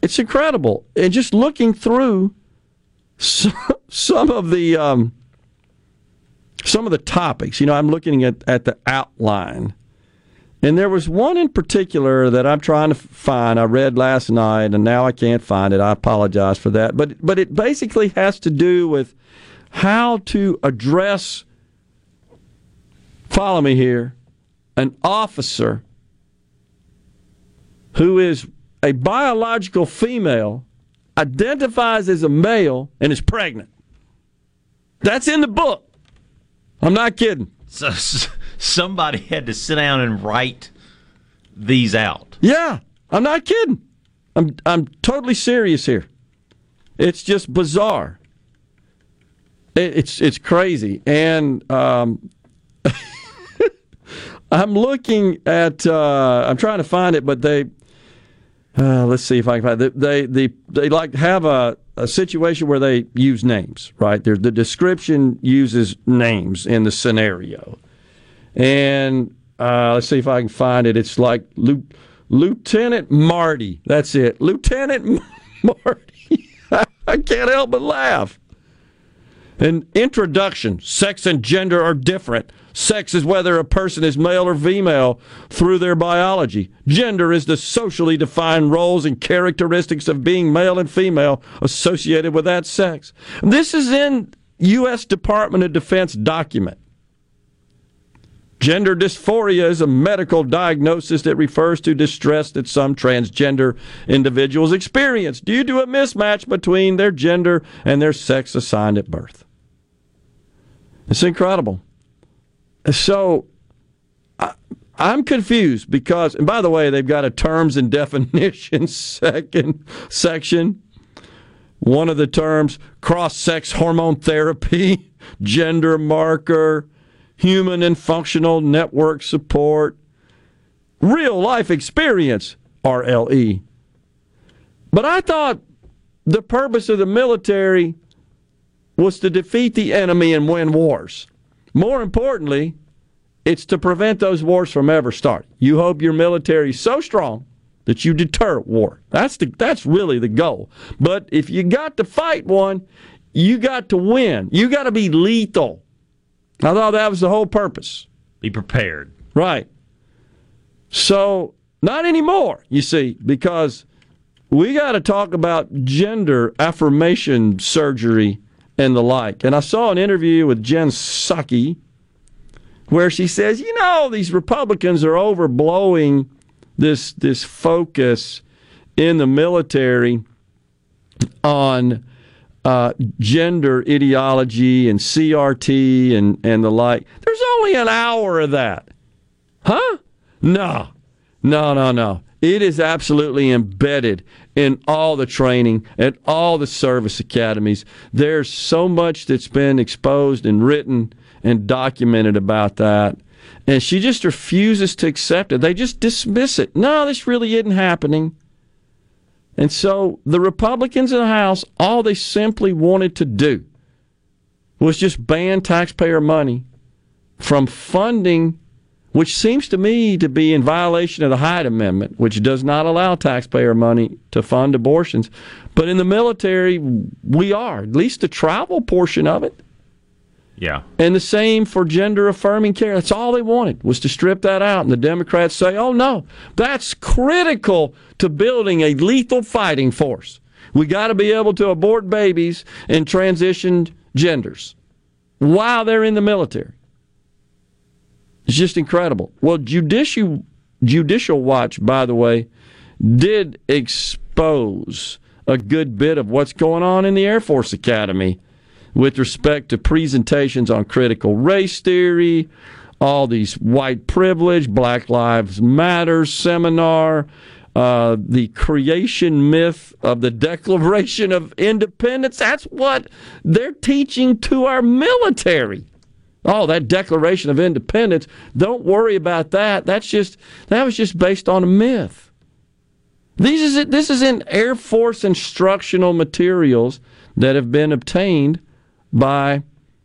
It's incredible. And just looking through some of the um, some of the topics, you know, I'm looking at, at the outline. And there was one in particular that I'm trying to find. I read last night, and now I can't find it. I apologize for that. But but it basically has to do with how to address. Follow me here. An officer who is a biological female identifies as a male and is pregnant. That's in the book. I'm not kidding. So somebody had to sit down and write these out. Yeah, I'm not kidding. I'm I'm totally serious here. It's just bizarre. It, it's it's crazy, and um, I'm looking at. Uh, I'm trying to find it, but they uh, let's see if I can find it. They, they, they like have a, a situation where they use names, right? There's, the description uses names in the scenario. And uh, let's see if I can find it. It's like Lieutenant Marty. That's it. Lieutenant Marty. I can't help but laugh. An introduction sex and gender are different. Sex is whether a person is male or female through their biology. Gender is the socially defined roles and characteristics of being male and female associated with that sex. This is in U.S. Department of Defense document. Gender dysphoria is a medical diagnosis that refers to distress that some transgender individuals experience due to a mismatch between their gender and their sex assigned at birth. It's incredible. So I, I'm confused because, and by the way, they've got a terms and definitions second section. One of the terms cross sex hormone therapy, gender marker, human and functional network support, real life experience, RLE. But I thought the purpose of the military was to defeat the enemy and win wars. More importantly, it's to prevent those wars from ever starting. You hope your military is so strong that you deter war. That's the that's really the goal. But if you got to fight one, you got to win. You got to be lethal. I thought that was the whole purpose. Be prepared. Right. So, not anymore, you see, because we got to talk about gender affirmation surgery and the like. And I saw an interview with Jen Psaki where she says, you know, these Republicans are overblowing this this focus in the military on uh, gender ideology and CRT and, and the like. There's only an hour of that. Huh? No. No, no, no. It is absolutely embedded in all the training at all the service academies. There's so much that's been exposed and written and documented about that. And she just refuses to accept it. They just dismiss it. No, this really isn't happening. And so the Republicans in the House, all they simply wanted to do was just ban taxpayer money from funding, which seems to me to be in violation of the Hyde Amendment, which does not allow taxpayer money to fund abortions. But in the military, we are, at least the travel portion of it. Yeah. And the same for gender affirming care. That's all they wanted was to strip that out. And the Democrats say, oh, no, that's critical to building a lethal fighting force. We got to be able to abort babies and transitioned genders while they're in the military. It's just incredible. Well, Judicial, Judicial Watch, by the way, did expose a good bit of what's going on in the Air Force Academy with respect to presentations on critical race theory, all these white privilege, Black Lives Matter seminar, uh, the creation myth of the Declaration of Independence. That's what they're teaching to our military. Oh, that Declaration of Independence. Don't worry about that. That's just that was just based on a myth. These is this is in Air Force instructional materials that have been obtained by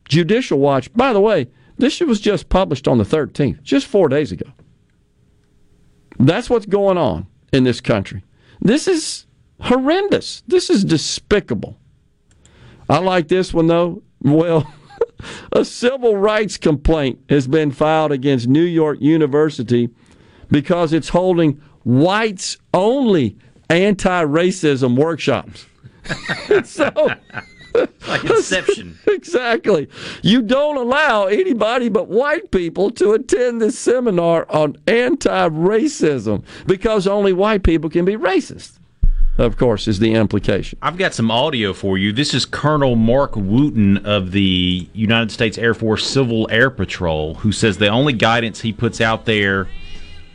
Judicial Watch. By the way, this was just published on the 13th, just four days ago. That's what's going on in this country. This is horrendous. This is despicable. I like this one, though. Well, a civil rights complaint has been filed against New York University because it's holding whites only anti racism workshops. so like Inception. exactly. You don't allow anybody but white people to attend this seminar on anti racism because only white people can be racist, of course, is the implication. I've got some audio for you. This is Colonel Mark Wooten of the United States Air Force Civil Air Patrol, who says the only guidance he puts out there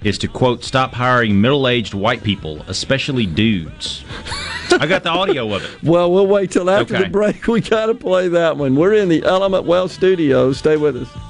is to quote stop hiring middle-aged white people especially dudes i got the audio of it well we'll wait till after okay. the break we gotta play that one we're in the Element Wealth studios stay with us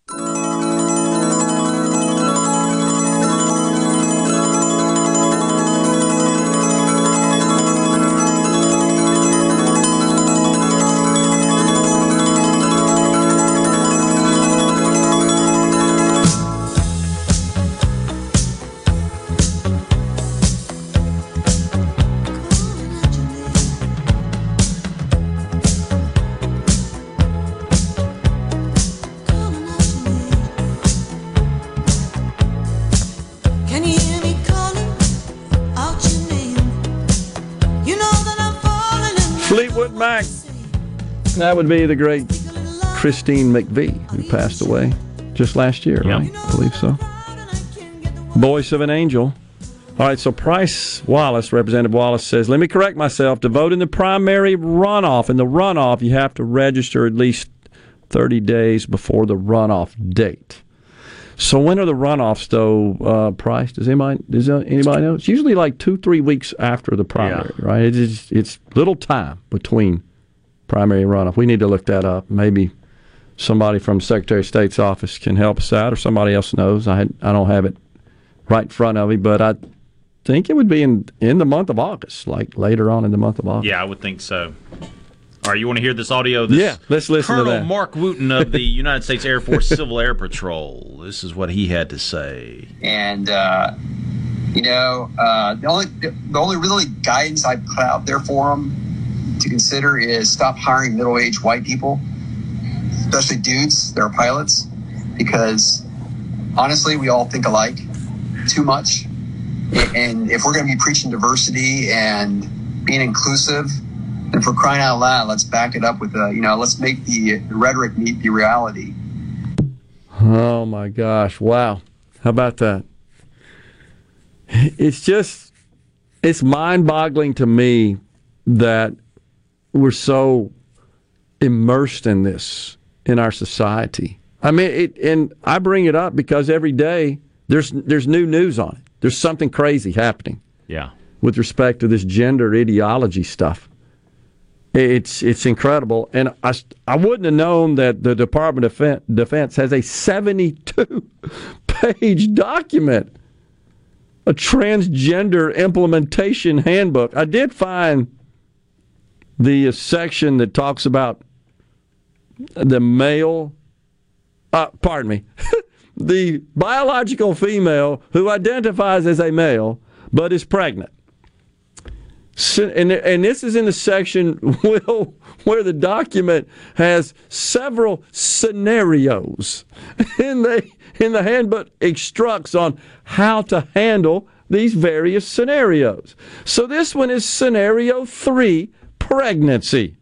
Would be the great Christine McVie, who passed away just last year, yep. right? I believe so. Voice of an angel. All right, so Price Wallace, Representative Wallace says, let me correct myself. To vote in the primary runoff, in the runoff, you have to register at least 30 days before the runoff date. So when are the runoffs, though, uh, Price? Does anybody does anybody know? It's usually like two, three weeks after the primary, yeah. right? It's, it's little time between primary and runoff. We need to look that up. Maybe somebody from Secretary of State's office can help us out, or somebody else knows. I had, I don't have it right in front of me, but I think it would be in in the month of August, like later on in the month of August. Yeah, I would think so. All right, you want to hear this audio? This yeah, let's listen Colonel to that. Mark Wooten of the United States Air Force Civil Air Patrol. This is what he had to say. And uh, you know, uh, the only the only really guidance I'd put out there for them to consider is stop hiring middle-aged white people, especially dudes that are pilots, because honestly, we all think alike too much. And if we're going to be preaching diversity and being inclusive, and for crying out loud, let's back it up with a, you know, let's make the, the rhetoric meet the reality. Oh my gosh! Wow, how about that? It's just, it's mind-boggling to me that we're so immersed in this in our society. I mean, it, and I bring it up because every day there's there's new news on it. There's something crazy happening. Yeah. With respect to this gender ideology stuff. It's it's incredible, and I, I wouldn't have known that the Department of Defense has a 72 page document, a transgender implementation handbook. I did find the section that talks about the male, uh, pardon me, the biological female who identifies as a male but is pregnant. And, and this is in the section where the document has several scenarios. And they, in the handbook instructs on how to handle these various scenarios. So this one is scenario three pregnancy.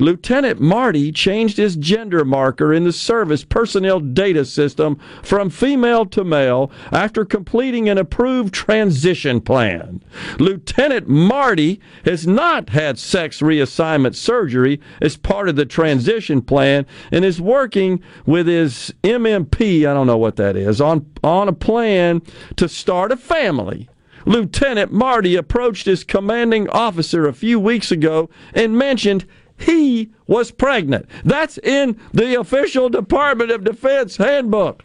Lieutenant Marty changed his gender marker in the service personnel data system from female to male after completing an approved transition plan. Lieutenant Marty has not had sex reassignment surgery as part of the transition plan and is working with his MMP, I don't know what that is, on, on a plan to start a family. Lieutenant Marty approached his commanding officer a few weeks ago and mentioned he was pregnant. That's in the official Department of Defense handbook.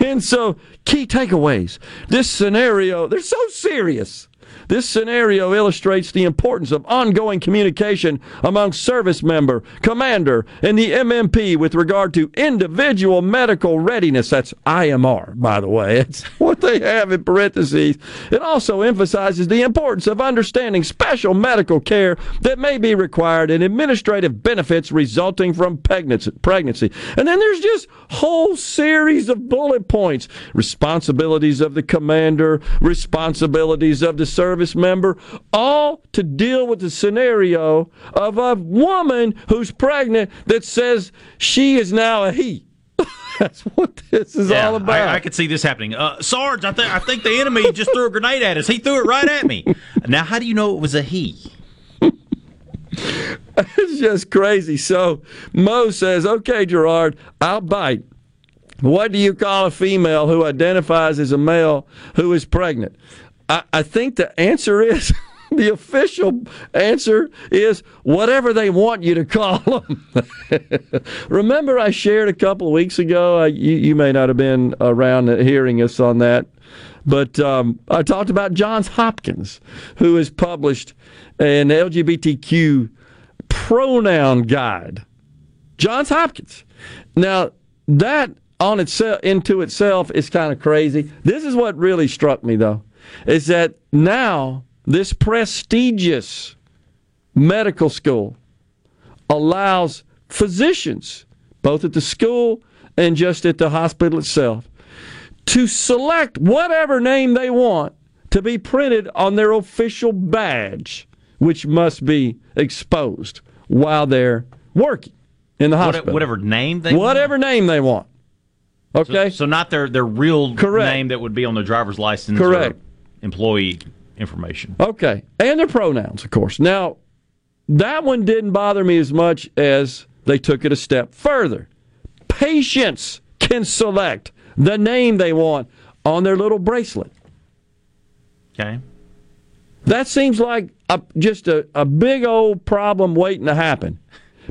And so, key takeaways. This scenario, they're so serious. This scenario illustrates the importance of ongoing communication among service member, commander, and the MMP with regard to individual medical readiness. That's IMR, by the way. It's what they have in parentheses. It also emphasizes the importance of understanding special medical care that may be required and administrative benefits resulting from pregnancy. And then there's just whole series of bullet points. Responsibilities of the commander, responsibilities of the service service member, all to deal with the scenario of a woman who's pregnant that says she is now a he. That's what this is yeah, all about. I, I, could see this happening. Uh, Sarge, I, th- I think the enemy just threw a grenade at us. He threw it right at me. Now, how do you know it was a he? it's just crazy. So Mo says, okay, Gerard, I'll bite. What do you call a female who identifies as a male who is pregnant? I, I think the answer is the official answer is whatever they want you to call them. Remember, I shared a couple of weeks ago. I, you, you, may not have been around hearing us on that, but um, I talked about Johns Hopkins, who has published an LGBTQ pronoun guide. Johns Hopkins. Now that on itself into itself is kind of crazy. This is what really struck me though is that now this prestigious medical school allows physicians, both at the school and just at the hospital itself, to select whatever name they want to be printed on their official badge, which must be exposed while they're working in the hospital. Whatever name they whatever want. name they want. Okay, So, so not their their real Correct. name that would be on their driver's license. Correct. Or employee information. Okay. And their pronouns, of course. Now, that one didn't bother me as much as they took it a step further. Patients can select the name they want on their little bracelet. Okay. That seems like a, just a, a big old problem waiting to happen.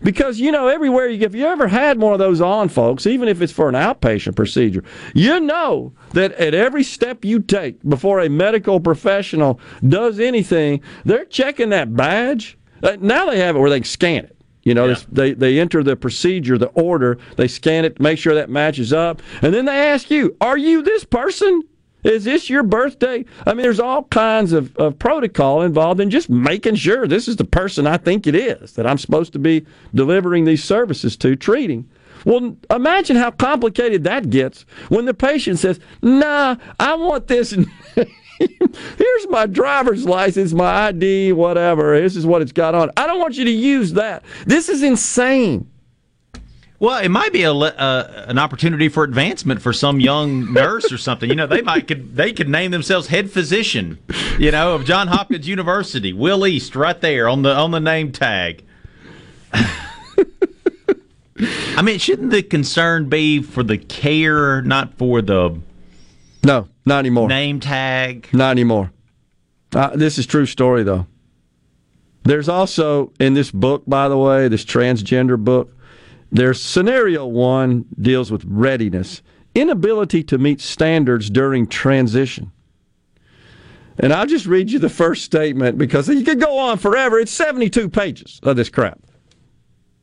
Because, you know, everywhere you get, if you ever had one of those on, folks, even if it's for an outpatient procedure, you know that at every step you take before a medical professional does anything, they're checking that badge. Uh, now they have it where they can scan it. You know, this- they, they enter the procedure, the order, they scan it, make sure that matches up, and then they ask you, Are you this person? Is this your birthday? I mean, there's all kinds of, of protocol involved in just making sure this is the person I think it is that I'm supposed to be delivering these services to, treating. Well, imagine how complicated that gets when the patient says, Nah, I want this. Here's my driver's license, my ID, whatever. This is what it's got on. I don't want you to use that. This is insane. Well, it might be a uh, an opportunity for advancement for some young nurse or something. You know, they might could they could name themselves head physician. You know, of John Hopkins University, Will East, right there on the on the name tag. I mean, shouldn't the concern be for the care, not for the No, not anymore. name tag? Not anymore. Uh, this is true story though. There's also in this book, by the way, this transgender book. There's scenario one deals with readiness, inability to meet standards during transition. And I'll just read you the first statement because you could go on forever. It's 72 pages of this crap.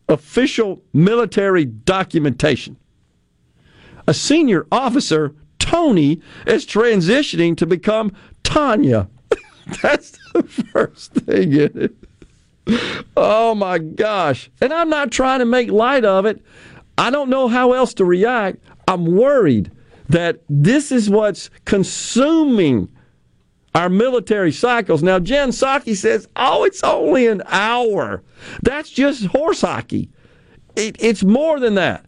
Official military documentation. A senior officer, Tony, is transitioning to become Tanya. That's the first thing in it. Oh my gosh. And I'm not trying to make light of it. I don't know how else to react. I'm worried that this is what's consuming our military cycles. Now, Jen Psaki says, oh, it's only an hour. That's just horse hockey. It, it's more than that.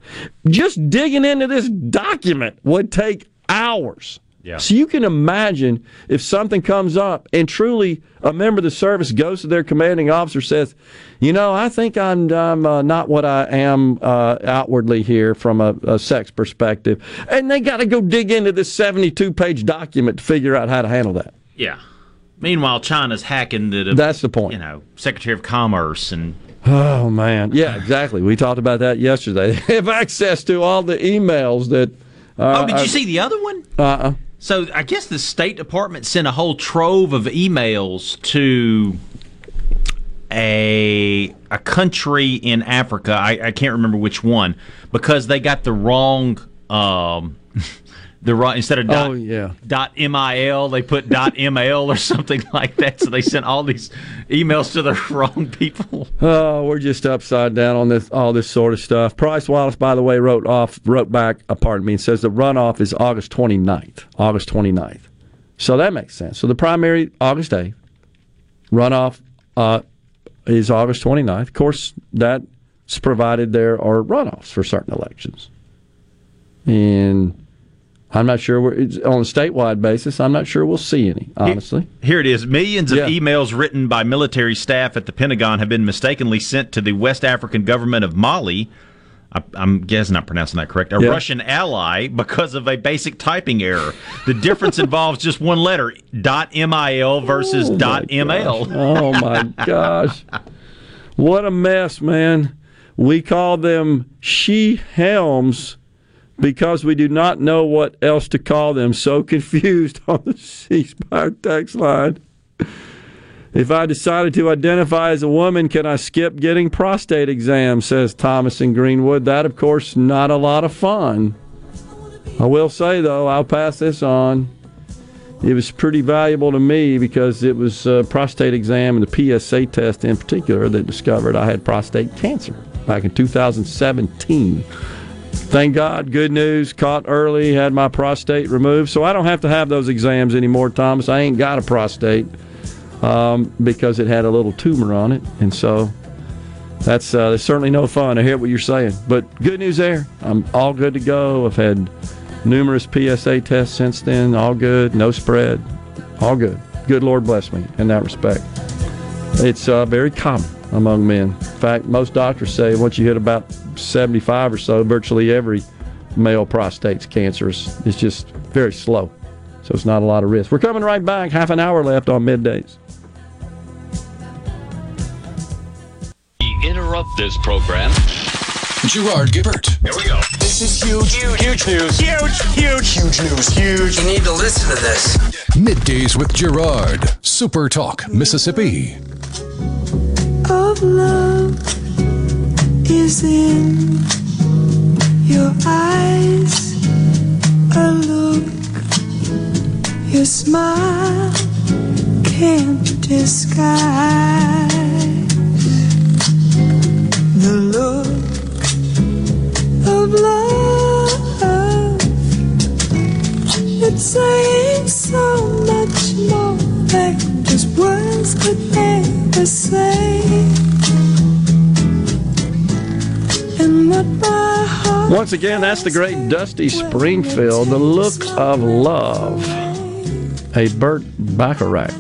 Just digging into this document would take hours. Yeah. So you can imagine if something comes up and truly a member of the service goes to their commanding officer says, you know, I think I'm, I'm uh, not what I am uh, outwardly here from a, a sex perspective, and they got to go dig into this 72 page document to figure out how to handle that. Yeah. Meanwhile, China's hacking the. That's the point. You know, Secretary of Commerce and Oh man, yeah, exactly. We talked about that yesterday. They have access to all the emails that. Uh, oh, did you see the other one? Uh. uh So I guess the State Department sent a whole trove of emails to a a country in Africa. I, I can't remember which one because they got the wrong um, the wrong instead of dot, Oh, yeah. dot mil they put dot ml or something like that. So they sent all these emails to the wrong people. Oh, we're just upside down on this all this sort of stuff. Price Wallace, by the way, wrote off wrote back, uh, pardon me, and says the runoff is August 29th. August 29th. So that makes sense. So the primary August 8th, runoff uh, is August 29th. Of course, that's provided there are runoffs for certain elections. And I'm not sure we're, it's on a statewide basis. I'm not sure we'll see any, honestly. Here it is. Millions of Yeah. emails written by military staff at the Pentagon have been mistakenly sent to the West African government of Mali. I, I'm guessing I'm not pronouncing that correct. A Yeah. Russian ally because of a basic typing error. The difference involves just one letter: dot mil versus Oh, dot ml. Oh my gosh. What a mess, man. We call them she helms because we do not know what else to call them. So confused on the C Spire text line. If I decided to identify as a woman, can I skip getting prostate exams? Says Thomas in Greenwood. That, of course, not a lot of fun. I will say, though, I'll pass this on. It was pretty valuable to me because it was a prostate exam and the PSA test in particular that discovered I had prostate cancer back in 2017. Thank God, good news, caught early, had my prostate removed. So I don't have to have those exams anymore, Thomas. I ain't got a prostate um, because it had a little tumor on it. And so that's, uh, certainly no fun. I hear what you're saying. But good news there. I'm all good to go. I've had Numerous PSA tests since then, all good, no spread, all good. Good Lord bless me in that respect. It's uh, very common among men. In fact, most doctors say once you hit about 75 or so, virtually every male prostate's cancerous. It's just very slow. So it's not a lot of risk. We're coming right back. Half an hour left on middays. We interrupt this program. Gerard Gibert. Here we go. This is huge. Huge, huge news. Huge, huge, huge news. Huge. You need to listen to this. Middays with Gerard. Super Talk, Mississippi. Of love is in your eyes. A look your smile can't disguise. The look of love. It's saying so much more than just could ever say. And what my heart Once again, that's the great Dusty Springfield, The Look of Love, a Burt Bacharach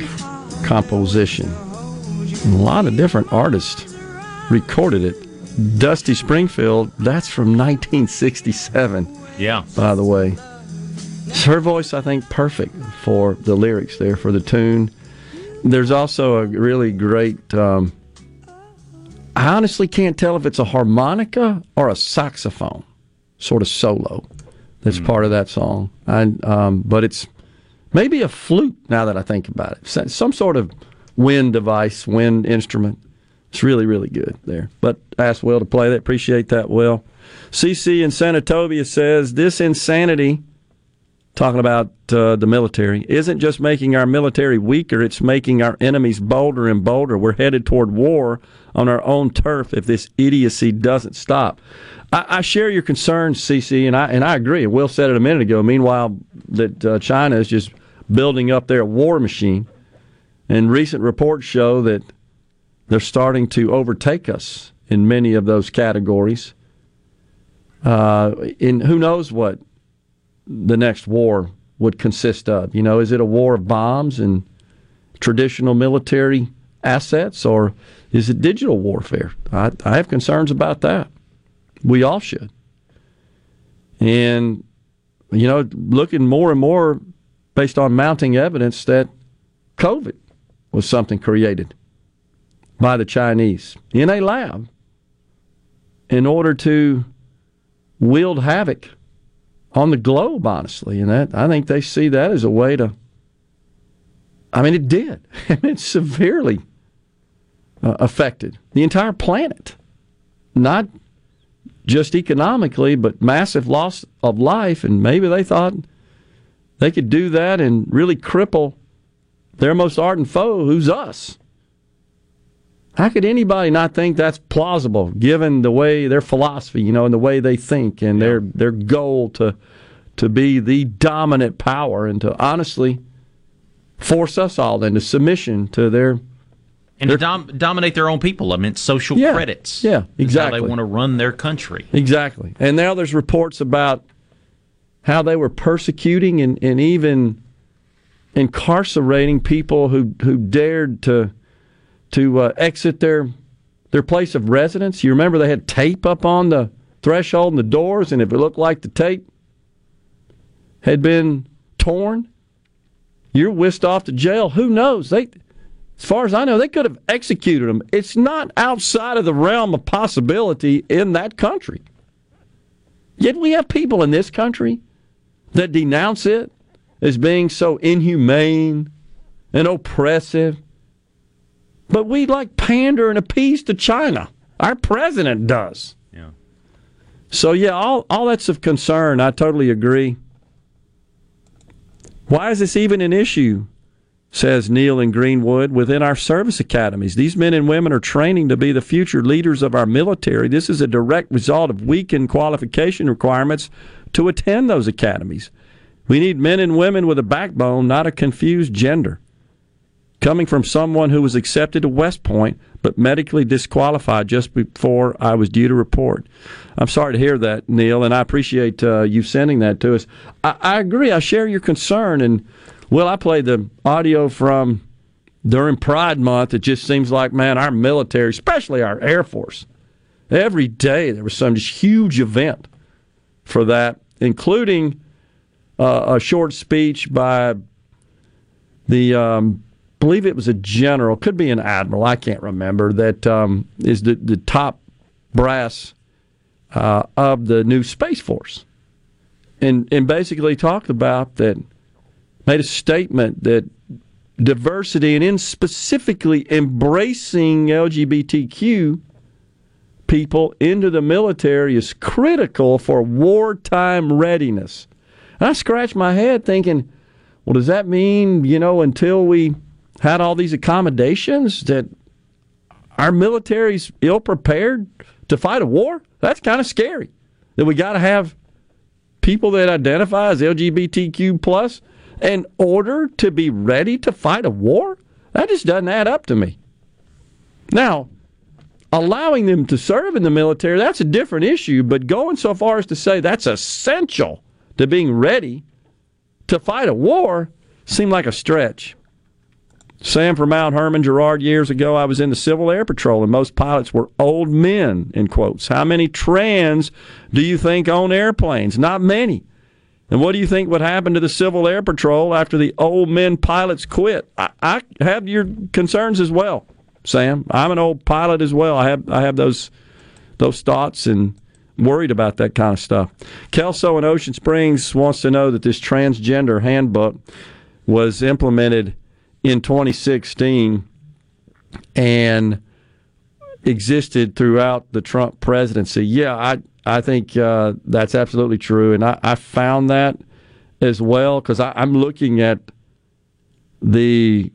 composition. A lot of different artists recorded it. Dusty Springfield, that's from 1967, Yeah. by the way. It's her voice, I think, perfect for the lyrics there, for the tune. There's also a really great. Um, I honestly can't tell if it's a harmonica or a saxophone, sort of solo. That's part of that song. I, um, but it's maybe a flute. Now that I think about it, some sort of wind device, wind instrument. It's really, really good there. But I asked Will to play that. Appreciate that, Will. CC in Senatobia says this insanity talking about uh, the military. Isn't just making our military weaker it's making our enemies bolder and bolder. We're headed toward war on our own turf if this idiocy doesn't stop. I, I share your concerns cc and i and i agree. Will said it a minute ago. Meanwhile that uh, china is just building up their war machine and recent reports show that they're starting to overtake us in many of those categories. Uh, in who knows what the next war would consist of. You know, is it a war of bombs and traditional military assets, or is it digital warfare? I, I have concerns about that. We all should. And, you know, looking more and more based on mounting evidence that COVID was something created by the Chinese in a lab in order to wield havoc on the globe, honestly. And that I think they see that as a way to. I mean, it did. it severely uh, affected the entire planet, not just economically, but massive loss of life. And maybe they thought they could do that and really cripple their most ardent foe, who's us. How could anybody not think that's plausible, given the way their philosophy, you know, and the way they think, and their their goal to to be the dominant power, and to honestly force us all into submission to their And to dom- dominate their own people. I mean, social Yeah. credits. Yeah, exactly. they want to run their country. Exactly. And now there's reports about how they were persecuting and, and even incarcerating people who, who dared to to uh, exit their their place of residence. You remember they had tape up on the threshold and the doors, and if it looked like the tape had been torn, you're whisked off to jail. Who knows? They, as far as I know, they could have executed them. It's not outside of the realm of possibility in that country. Yet we have people in this country that denounce it as being so inhumane and oppressive. But we like pander and appease to China. Our president does. Yeah. So yeah, all all that's of concern. I totally agree. Why is this even an issue? Says Neil in Greenwood. Within our service academies, these men and women are training to be the future leaders of our military. This is a direct result of weakened qualification requirements to attend those academies. We need men and women with a backbone, not a confused gender. Coming from someone who was accepted to West Point but medically disqualified just before I was due to report. I'm sorry to hear that, Neil, and I appreciate uh, you sending that to us. I, I agree. I share your concern, and well, I played the audio from during Pride Month. It just seems like, man, our military, especially our Air Force, every day there was some just huge event for that, including uh, a short speech by the um, believe it was a general, could be an admiral, I can't remember, that um, is the, the top brass uh, of the new Space Force. And, and basically talked about that, made a statement that diversity and in specifically embracing LGBTQ people into the military is critical for wartime readiness. And I scratched my head thinking, well, does that mean, you know, until we had all these accommodations that our military's ill prepared to fight a war? That's kind of scary. That we got to have people that identify as LGBTQ plus in order to be ready to fight a war? That just doesn't add up to me. Now, allowing them to serve in the military, that's a different issue, but going so far as to say that's essential to being ready to fight a war seemed like a stretch. Sam from Mount Hermon, Gerard, years ago, I was in the Civil Air Patrol, and most pilots were old men, in quotes. How many trans do you think own airplanes? Not many. And what do you think would happen to the Civil Air Patrol after the old men pilots quit? I, I have your concerns as well, Sam. I'm an old pilot as well. I have I have those those thoughts and worried about that kind of stuff. Kelso in Ocean Springs wants to know that this transgender handbook was implemented in 2016 and existed throughout the Trump presidency. Yeah, I I think uh, that's absolutely true, and I, I found that as well because I'm looking at the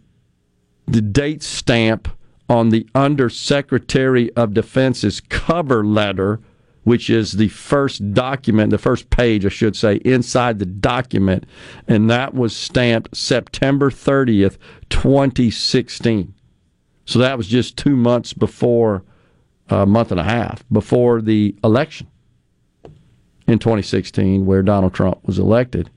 the date stamp on the Undersecretary of Defense's cover letter, which is the first document, the first page, I should say, inside the document, and that was stamped September 30th, 2016. So that was just two months before, a month and a half before the election in 2016, where Donald Trump was elected.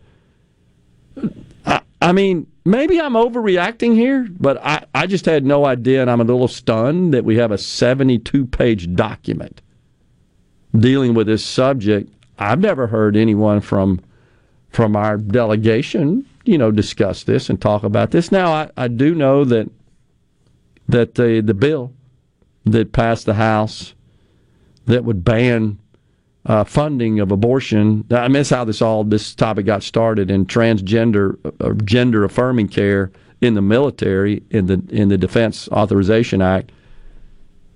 I, I mean, maybe I'm overreacting here, but I, I just had no idea, and I'm a little stunned that we have a 72 page document dealing with this subject. I've never heard anyone from from our delegation, you know, discuss this and talk about this. Now, I, I do know that that the the bill that passed the House that would ban uh, funding of abortion. I that's how this all this topic got started in transgender, uh, gender affirming care in the military in the in the Defense Authorization Act.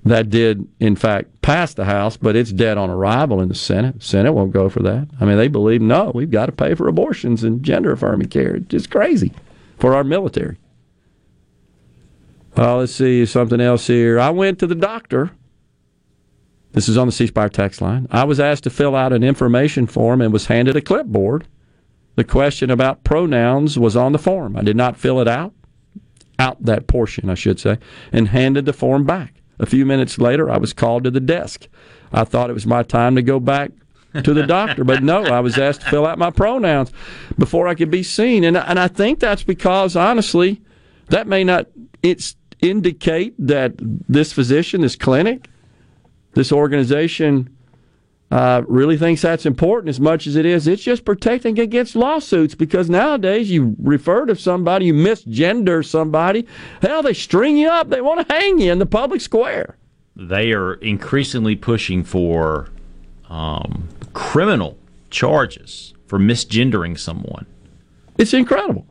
That did, in fact, pass the House, but it's dead on arrival in the Senate. Senate won't go for that. I mean, they believe no, we've got to pay for abortions and gender affirming care. It's crazy for our military. Uh, let's see something else here. I went to the doctor this is on the C Spire text line. I was asked to fill out an information form and was handed a clipboard. The question about pronouns was on the form. I did not fill it out, out that portion, I should say, and handed the form back. A few minutes later, I was called to the desk. I thought it was my time to go back to the doctor, but no, I was asked to fill out my pronouns before I could be seen. And, and I think that's because, honestly, that may not it's indicate that this physician, this clinic, this organization uh, really thinks that's important as much as it is. It's just protecting against lawsuits because nowadays you refer to somebody, you misgender somebody, hell, they string you up. They want to hang you in the public square. They are increasingly pushing for um, criminal charges for misgendering someone. It's incredible.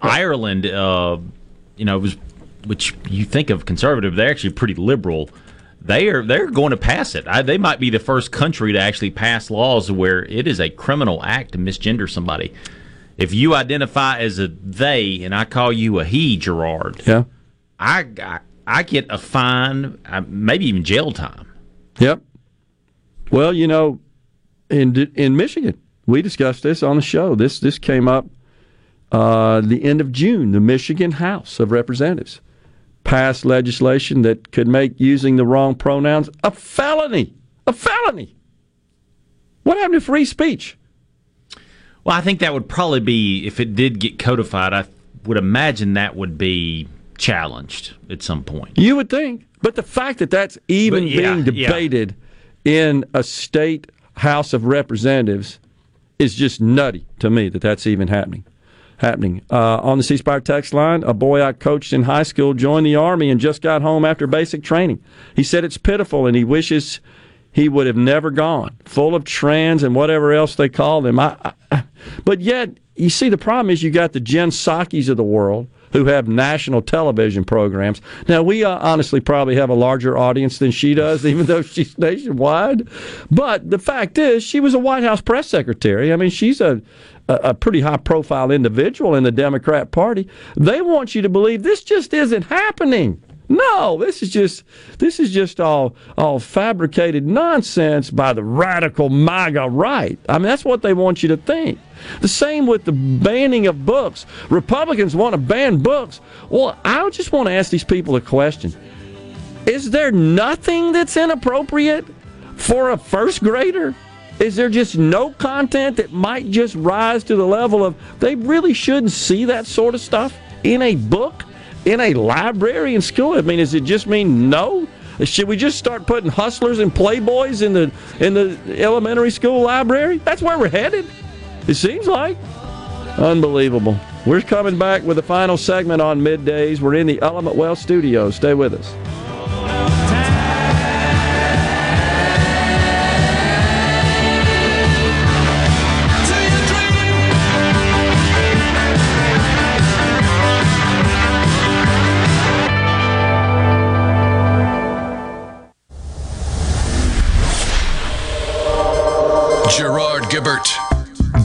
Ireland, uh, you know, was which you think of conservative, they're actually pretty liberal they are they're going to pass it. I, they might be the first country to actually pass laws where it is a criminal act to misgender somebody. If you identify as a they and I call you a he, Gerard, yeah, I I, I get a fine, uh, maybe even jail time. Yep. Well, you know, in in Michigan, we discussed this on the show. This this came up uh, the end of June, the Michigan House of Representatives passed legislation that could make using the wrong pronouns a felony. A felony. What happened to free speech? Well, I think that would probably be, if it did get codified, I would imagine that would be challenged at some point. You would think. But the fact that that's even yeah, being yeah. debated in a state House of Representatives is just nutty to me that that's even happening. Happening uh, on the C Spire text line. A boy I coached in high school joined the army and just got home after basic training. He said it's pitiful and he wishes he would have never gone. Full of trans and whatever else they call them. I, I, but yet, you see, the problem is you got the Jen Psaki's of the world who have national television programs. Now, we uh, honestly probably have a larger audience than she does, even though she's nationwide. But the fact is, she was a White House press secretary. I mean, she's a, a, a pretty high profile individual in the Democrat Party. They want you to believe this just isn't happening. No, this is just this is just all all fabricated nonsense by the radical MAGA right. I mean, that's what they want you to think. The same with the banning of books. Republicans want to ban books. Well, I just want to ask these people a question. Is there nothing that's inappropriate for a first grader? Is there just no content that might just rise to the level of they really shouldn't see that sort of stuff in a book? in a library in school? I mean, does it just mean no? Should we just start putting hustlers and playboys in the in the elementary school library? That's where we're headed. It seems like unbelievable. We're coming back with the final segment on middays. We're in the Element Wealth studio. Stay with us.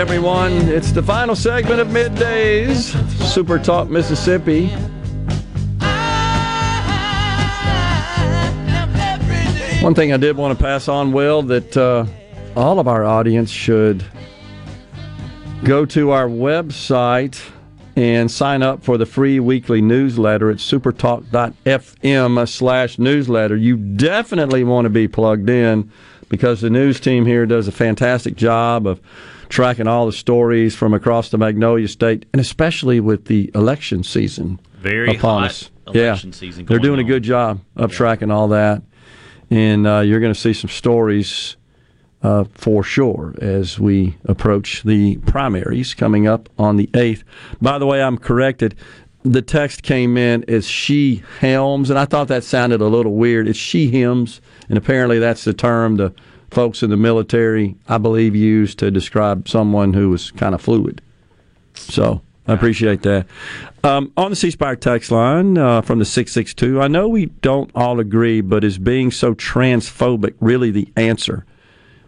Everyone. It's the final segment of middays. Super Talk Mississippi. One thing I did want to pass on, Will, that uh, all of our audience should go to our website and sign up for the free weekly newsletter at supertalk.fm slash newsletter. You definitely want to be plugged in because the news team here does a fantastic job of tracking all the stories from across the Magnolia State, and especially with the election season Very upon hot us. election yeah, season They're doing a good job of tracking all that, and uh, you're going to see some stories uh, for sure as we approach the primaries coming up on the 8th. By the way, I'm corrected. The text came in as she helms, and I thought that sounded a little weird. It's she hymns, and apparently that's the term the folks in the military, I believe, use to describe someone who was kind of fluid. So I appreciate that. Um, on the C Spire text line uh, from the 662, I know we don't all agree, but is being so transphobic really the answer?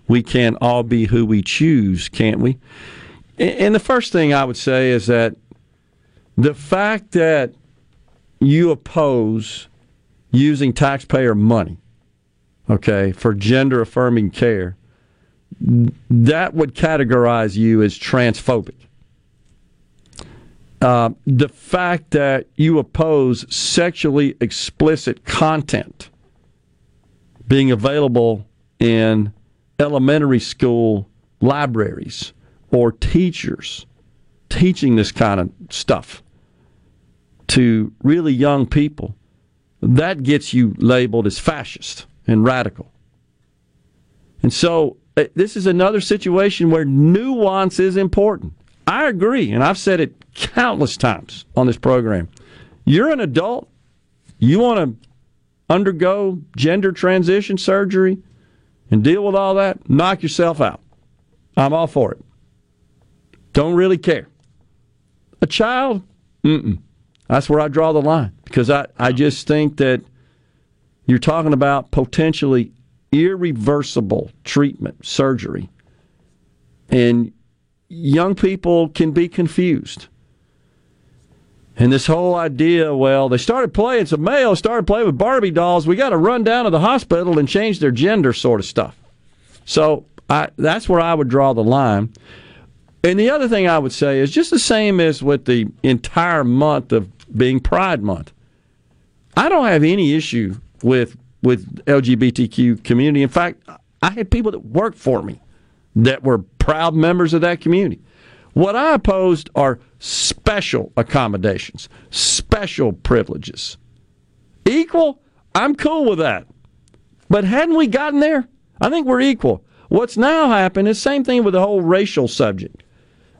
We can all be who we choose, can't we? And the first thing I would say is that the fact that you oppose using taxpayer money, okay, for gender affirming care, that would categorize you as transphobic. Uh, the fact that you oppose sexually explicit content being available in elementary school libraries or teachers teaching this kind of stuff to really young people, that gets you labeled as fascist and radical. And so uh, this is another situation where nuance is important. I agree, and I've said it countless times on this program. You're an adult, you want to undergo gender transition surgery and deal with all that, knock yourself out. I'm all for it. Don't really care. A child, mm-mm. That's where I draw the line because I, I just think that you're talking about potentially irreversible treatment, surgery, and young people can be confused. And this whole idea, well, they started playing, some males started playing with Barbie dolls. We got to run down to the hospital and change their gender, sort of stuff. So I, that's where I would draw the line. And the other thing I would say is just the same as with the entire month of being Pride Month. I don't have any issue with with LGBTQ community. In fact, I had people that worked for me that were proud members of that community. What I opposed are special accommodations, special privileges. Equal, I'm cool with that. But hadn't we gotten there? I think we're equal. What's now happened is same thing with the whole racial subject.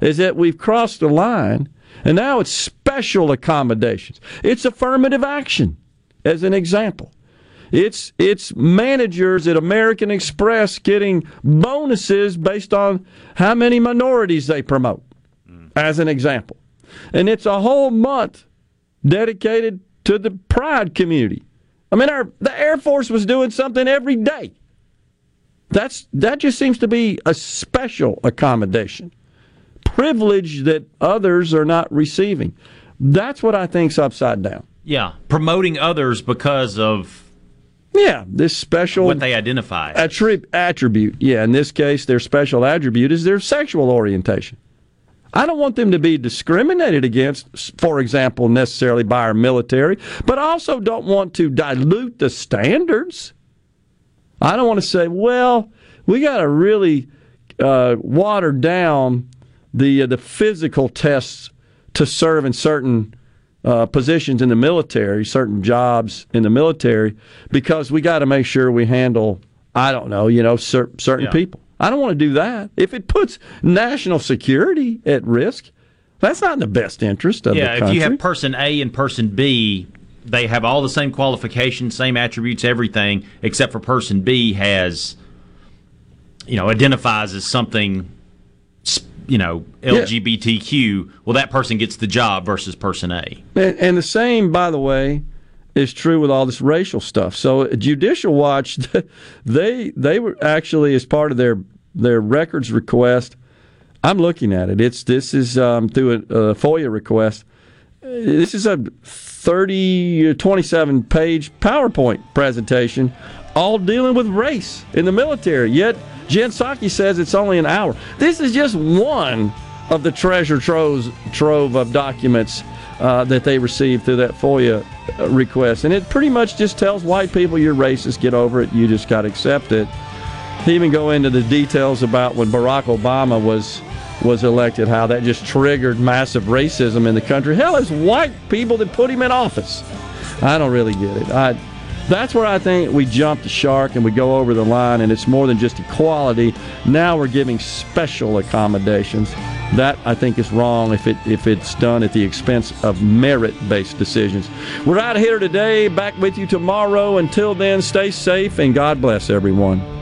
Is that we've crossed the line and now it's special accommodations. It's affirmative action as an example. It's it's managers at American Express getting bonuses based on how many minorities they promote, mm. as an example. And it's a whole month dedicated to the pride community. I mean, our the Air Force was doing something every day. That's that just seems to be a special accommodation, privilege that others are not receiving. That's what I think's upside down. Yeah, promoting others because of Yeah, this special what they identify. attrib- attribute. Yeah, in this case, their special attribute is their sexual orientation. I don't want them to be discriminated against, for example, necessarily by our military, but I also don't want to dilute the standards. I don't want to say, well, we got to really uh, water down the uh, the physical tests to serve in certain uh, positions in the military, certain jobs in the military, because we got to make sure we handle, I don't know, you know, cer- certain Yeah. people. I don't want to do that. If it puts national security at risk, that's not in the best interest of yeah, the country. Yeah, if you have person A and person B, they have all the same qualifications, same attributes, everything, except for person B has, you know, identifies as something, you know, LGBTQ. Well, that person gets the job versus person A. And, and the same, by the way, is true with all this racial stuff. So uh, Judicial Watch, they they were actually as part of their their records request. I'm looking at it. It's this is um, through a, a FOIA request. Uh, this is a 30, uh, 27 page PowerPoint presentation, all dealing with race in the military. Yet Jen Psaki says it's only an hour. This is just one of the treasure troves, trove of documents uh, that they received through that FOIA uh, request. And it pretty much just tells white people you're racist, get over it, you just got to accept it. He even go into the details about when Barack Obama was was elected, how that just triggered massive racism in the country. Hell, it's white people that put him in office. I don't really get it. I, that's where I think we jump the shark and we go over the line, and it's more than just equality. Now we're giving special accommodations. That I think is wrong if it if it's done at the expense of merit-based decisions. We're out of here today. Back with you tomorrow. Until then, stay safe and God bless everyone.